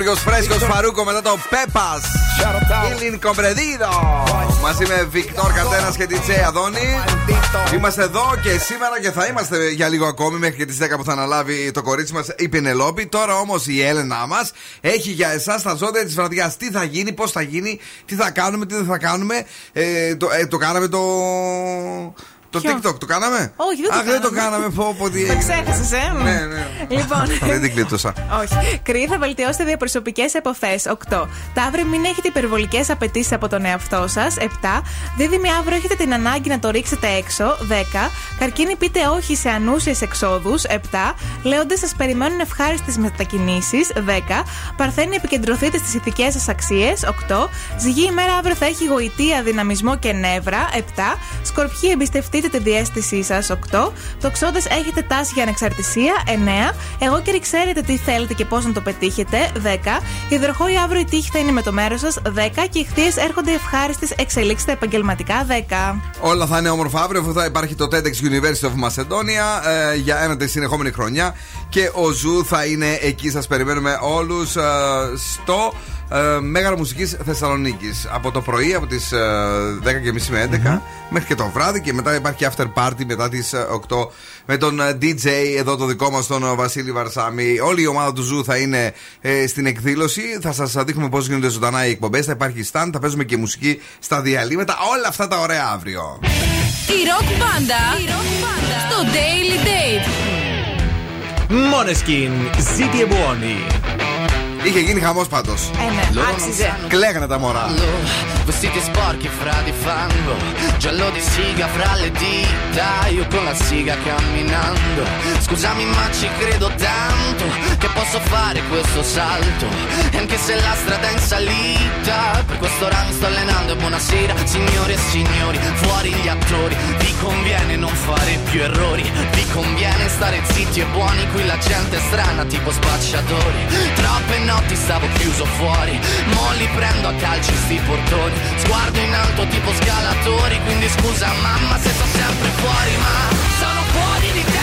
Όλο και ενεργό φρέσκος Φαρούκο μετά το Πέπας. Il Incomprendido. Μαζί με Βικτόρ Κατένα και τη Τζέι Αδόνη. Είμαστε εδώ και σήμερα και θα είμαστε για λίγο ακόμη μέχρι και τις 10 που θα αναλάβει το κορίτσι μας η Πινελόπη. Τώρα όμως η Έλενά μας έχει για εσάς τα ζώδια της βραδιάς. Τι θα γίνει, πώς θα γίνει, τι θα κάνουμε, τι δεν θα κάνουμε. Ε, το, ε, το κάναμε το. Το Ποιο; TikTok το κάναμε; Όχι, δεν το Αχ, δεν το κάναμε. κάναμε. Πω, πω, τι Το έγινε. ξέχασες, ε; Ναι, ναι. Λοιπόν. Δεν την κλείτωσα. Όχι. Κρυοί θα βελτιώσετε διαπροσωπικές επαφές. 8. Ταύροι, μην έχετε υπερβολικές απαιτήσεις από τον εαυτό σας. 7. Δίδυμοι, αύριο έχετε την ανάγκη να το ρίξετε έξω. 10. Καρκίνοι, πείτε όχι σε ανούσιες εξόδους. 7. Λέοντες, σας περιμένουν ευχάριστες μετακινήσεις. 10. Παρθένοι, επικεντρωθείτε στις ηθικές σας αξίες. 8. Ζυγή, η μέρα αύριο θα έχει γοητεία, δυναμισμό και νεύρα. 7. Σκορπιοί, εμπιστευτείτε τη διέστησή σας. 8. Τοξότε, έχετε τάση για ανεξαρτησία. 9. Αιγόκεροι, ξέρετε τι θέλετε και πώς να το πετύχετε. 10. Υδροχόοι, αύριο η τύχη θα είναι με το μέρος σας. 10. Και Ιχθύες, έρχονται ευχάριστες εξελίξεις επαγγελματικά. 10. Όλα θα είναι όμορφα αύριο αφού θα υπάρχει το TEDx University of Macedonia ε, για ένατη συνεχόμενη χρονιά και ο Zoo θα είναι εκεί. Σας περιμένουμε όλους στο ε, Μέγαρο Μουσικής Θεσσαλονίκης. Από το πρωί, από τις 10.30 με 11 μέχρι και το βράδυ και μετά υπάρχει και after party μετά τις 8 με τον ε, DJ εδώ το δικό μας τον ε, Βασίλη Βαρσάμι. Όλη η ομάδα του Zoo θα είναι ε, στην εκδήλωση. Θα σας δείχνουμε πώς γίνονται ζωντανά οι εκπομπές. Θα υπάρχει stand, θα παίζουμε και μουσική στα διαλείμματα. Όλα αυτά τα ωραία αύριο. Η ροκ μπάντα στο Daily Date. Måneskin, Zitti e buoni. Είχε γίνει χαμό πάντω. Ε, ναι, άξιζε. Κλαίγανε τα μωρά. Vestiti sporchi fra di fango, giallo di siga fra le dita, io con la siga camminando. Scusami ma ci credo tanto che posso fare questo salto, e anche se la strada è in salita, per questo ora mi sto allenando e buonasera signore e signori, fuori gli attori, vi conviene non fare più errori, vi conviene stare zitti e buoni, qui la gente è strana tipo spacciatori, troppe notti stavo chiuso fuori, mo li prendo a calci sti portoni, sguardo in alto tipo scalatori, quindi scusa mamma se sto sempre fuori, ma sono fuori di testa,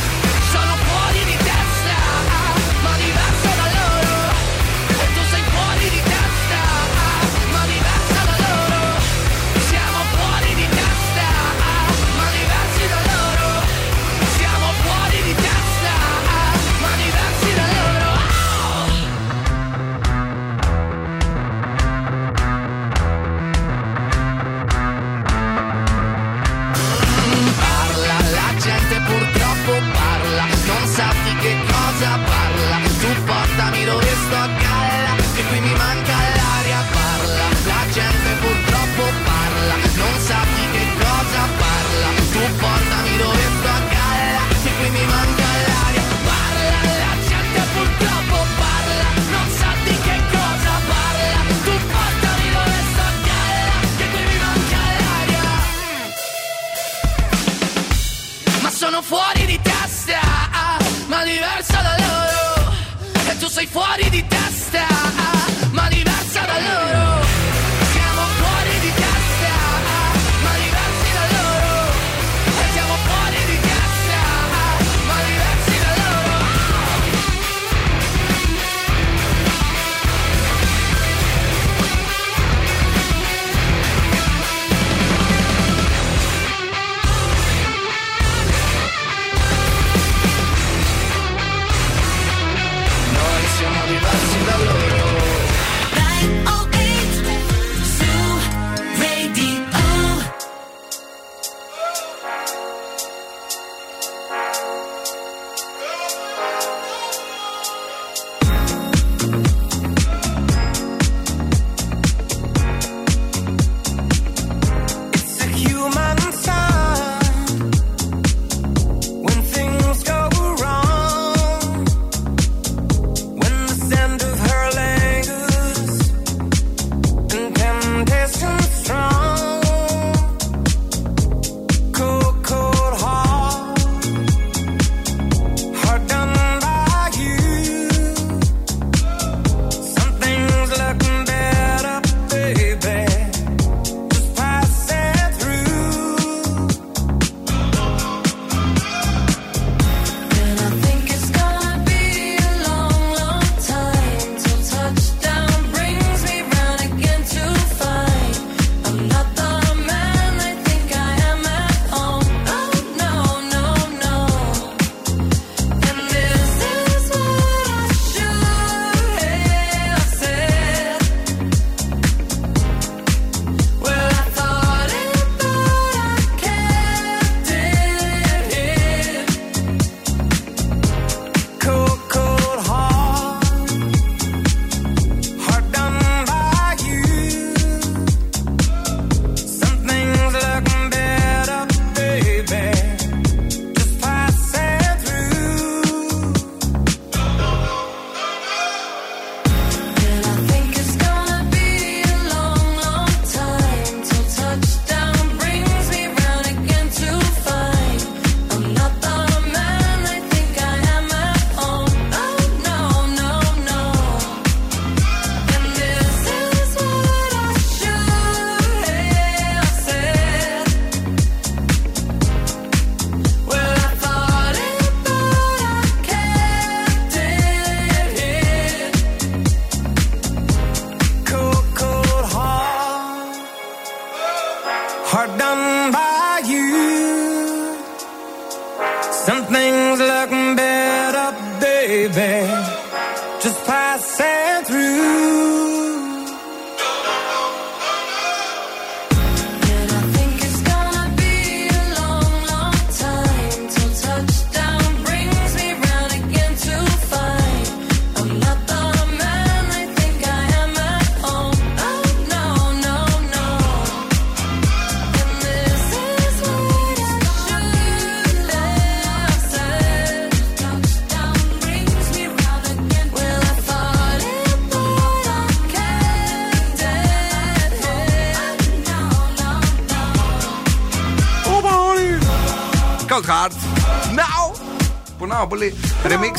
Πονάω πολύ. Remix.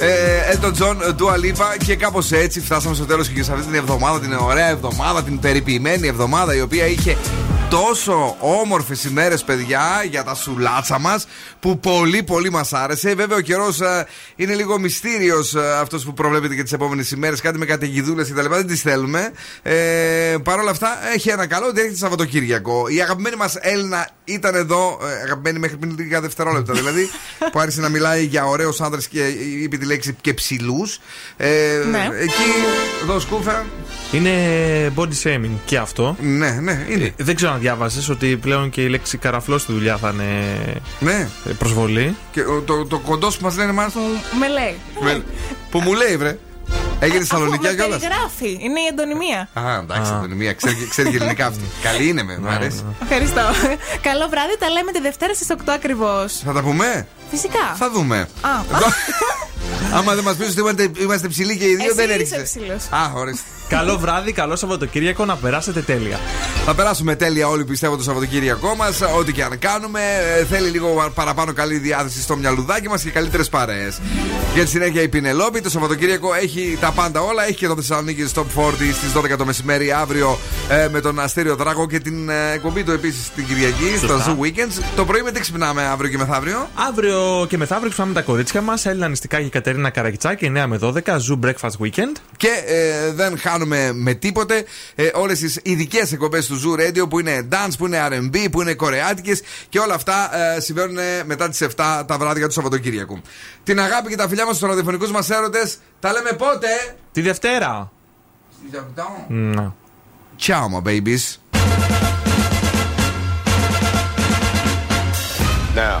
Ε, Elton John, Dua Lipa και κάπως έτσι φτάσαμε στο τέλος και σε αυτή την εβδομάδα, την ωραία εβδομάδα, την περιποιημένη εβδομάδα η οποία είχε τόσο όμορφες ημέρες, παιδιά, για τα σουλάτσα μας που πολύ πολύ μας άρεσε. Βέβαια, ο καιρός είναι λίγο μυστήριος αυτός που προβλέπεται για τις επόμενες ημέρες. Κάτι με καταιγιδούλες κτλ. Δεν τις θέλουμε. Ε, Παρ' όλα αυτά, έχει ένα καλό ότι έρχεται Σαββατοκύριακο. Η αγαπημένη μας Έλληνα ήταν εδώ, ε, αγαπημένη μέχρι πριν λίγα δευτερόλεπτα δηλαδή, που άρχισε να μιλάει για ωραίους άντρε και είπε τη λέξη και ψηλούς. Ε, Ναι. Εκεί, εδώ σκούφα. Είναι body shaming και αυτό. Ναι, ναι, είναι. δεν ξέρω αν διάβασες ότι πλέον και η λέξη καραφλός στη δουλειά θα είναι ναι. προσβολή. Και ο- το, το κοντός που μας λένε εμά. Με λέει. Με- Που μου λέει, βρε. Έγινε Θεσσαλονικιά Με κιόλας; περιγράφει. Είναι η εντονιμία. Α, εντάξει, Αντωνιμία, ξέρει, ξέρει και ελληνικά αυτή. Καλή είναι, με, μου αρέσει. Ευχαριστώ. Καλό βράδυ, τα λέμε τη Δευτέρα στις 8 ακριβώς. Θα τα πούμε; Φυσικά. Θα δούμε. Α, Άμα δεν μας πει ότι είμαστε, είμαστε ψηλοί και οι δύο, Εσύ δεν είσαι έριξε. ψηλός. Α, ορίστε. Καλό βράδυ, καλό Σαββατοκύριακο, να περάσετε τέλεια. Θα περάσουμε τέλεια όλοι πιστεύω το Σαββατοκύριακό μας. Ό,τι και αν κάνουμε. Ε, θέλει λίγο παραπάνω καλή διάθεση στο μυαλουδάκι μας και καλύτερες παρέες. Για τη συνέχεια η Πινελόπη. Το Σαββατοκύριακο έχει τα πάντα όλα. Έχει και το Θεσσαλονίκη Top 40 στις 12 το μεσημέρι αύριο ε, με τον Αστέριο Δράκο και την ε, εκπομπή του επίσης την Κυριακή Σωστά. στο Zoo Weekends. Το πρωί με τι ξυπνάμε αύριο και μεθαύριο; Αύριο και μεθαύριο ξυπνάμε τα κορίτσια μας. Έλληνα Νηστικά και η Κατερίνα Καρακιτσάκη 9 με 12. Zoo Breakfast Weekend. Και ε, δεν χάνουμε με τίποτε ε, όλες τις ειδικές εκπομπές του Zoo Radio που είναι dance, που είναι RB, που είναι κορεάτικες και όλα αυτά ε, συμβαίνουν μετά τις 7 τα βράδια του Σαββατοκύριακου. Την αγάπη και τα φιλιά μας στους ραδιοφωνικούς μας έρωτες τα λέμε πότε; Τη Δευτέρα. Να. Ciao, my babies. Now,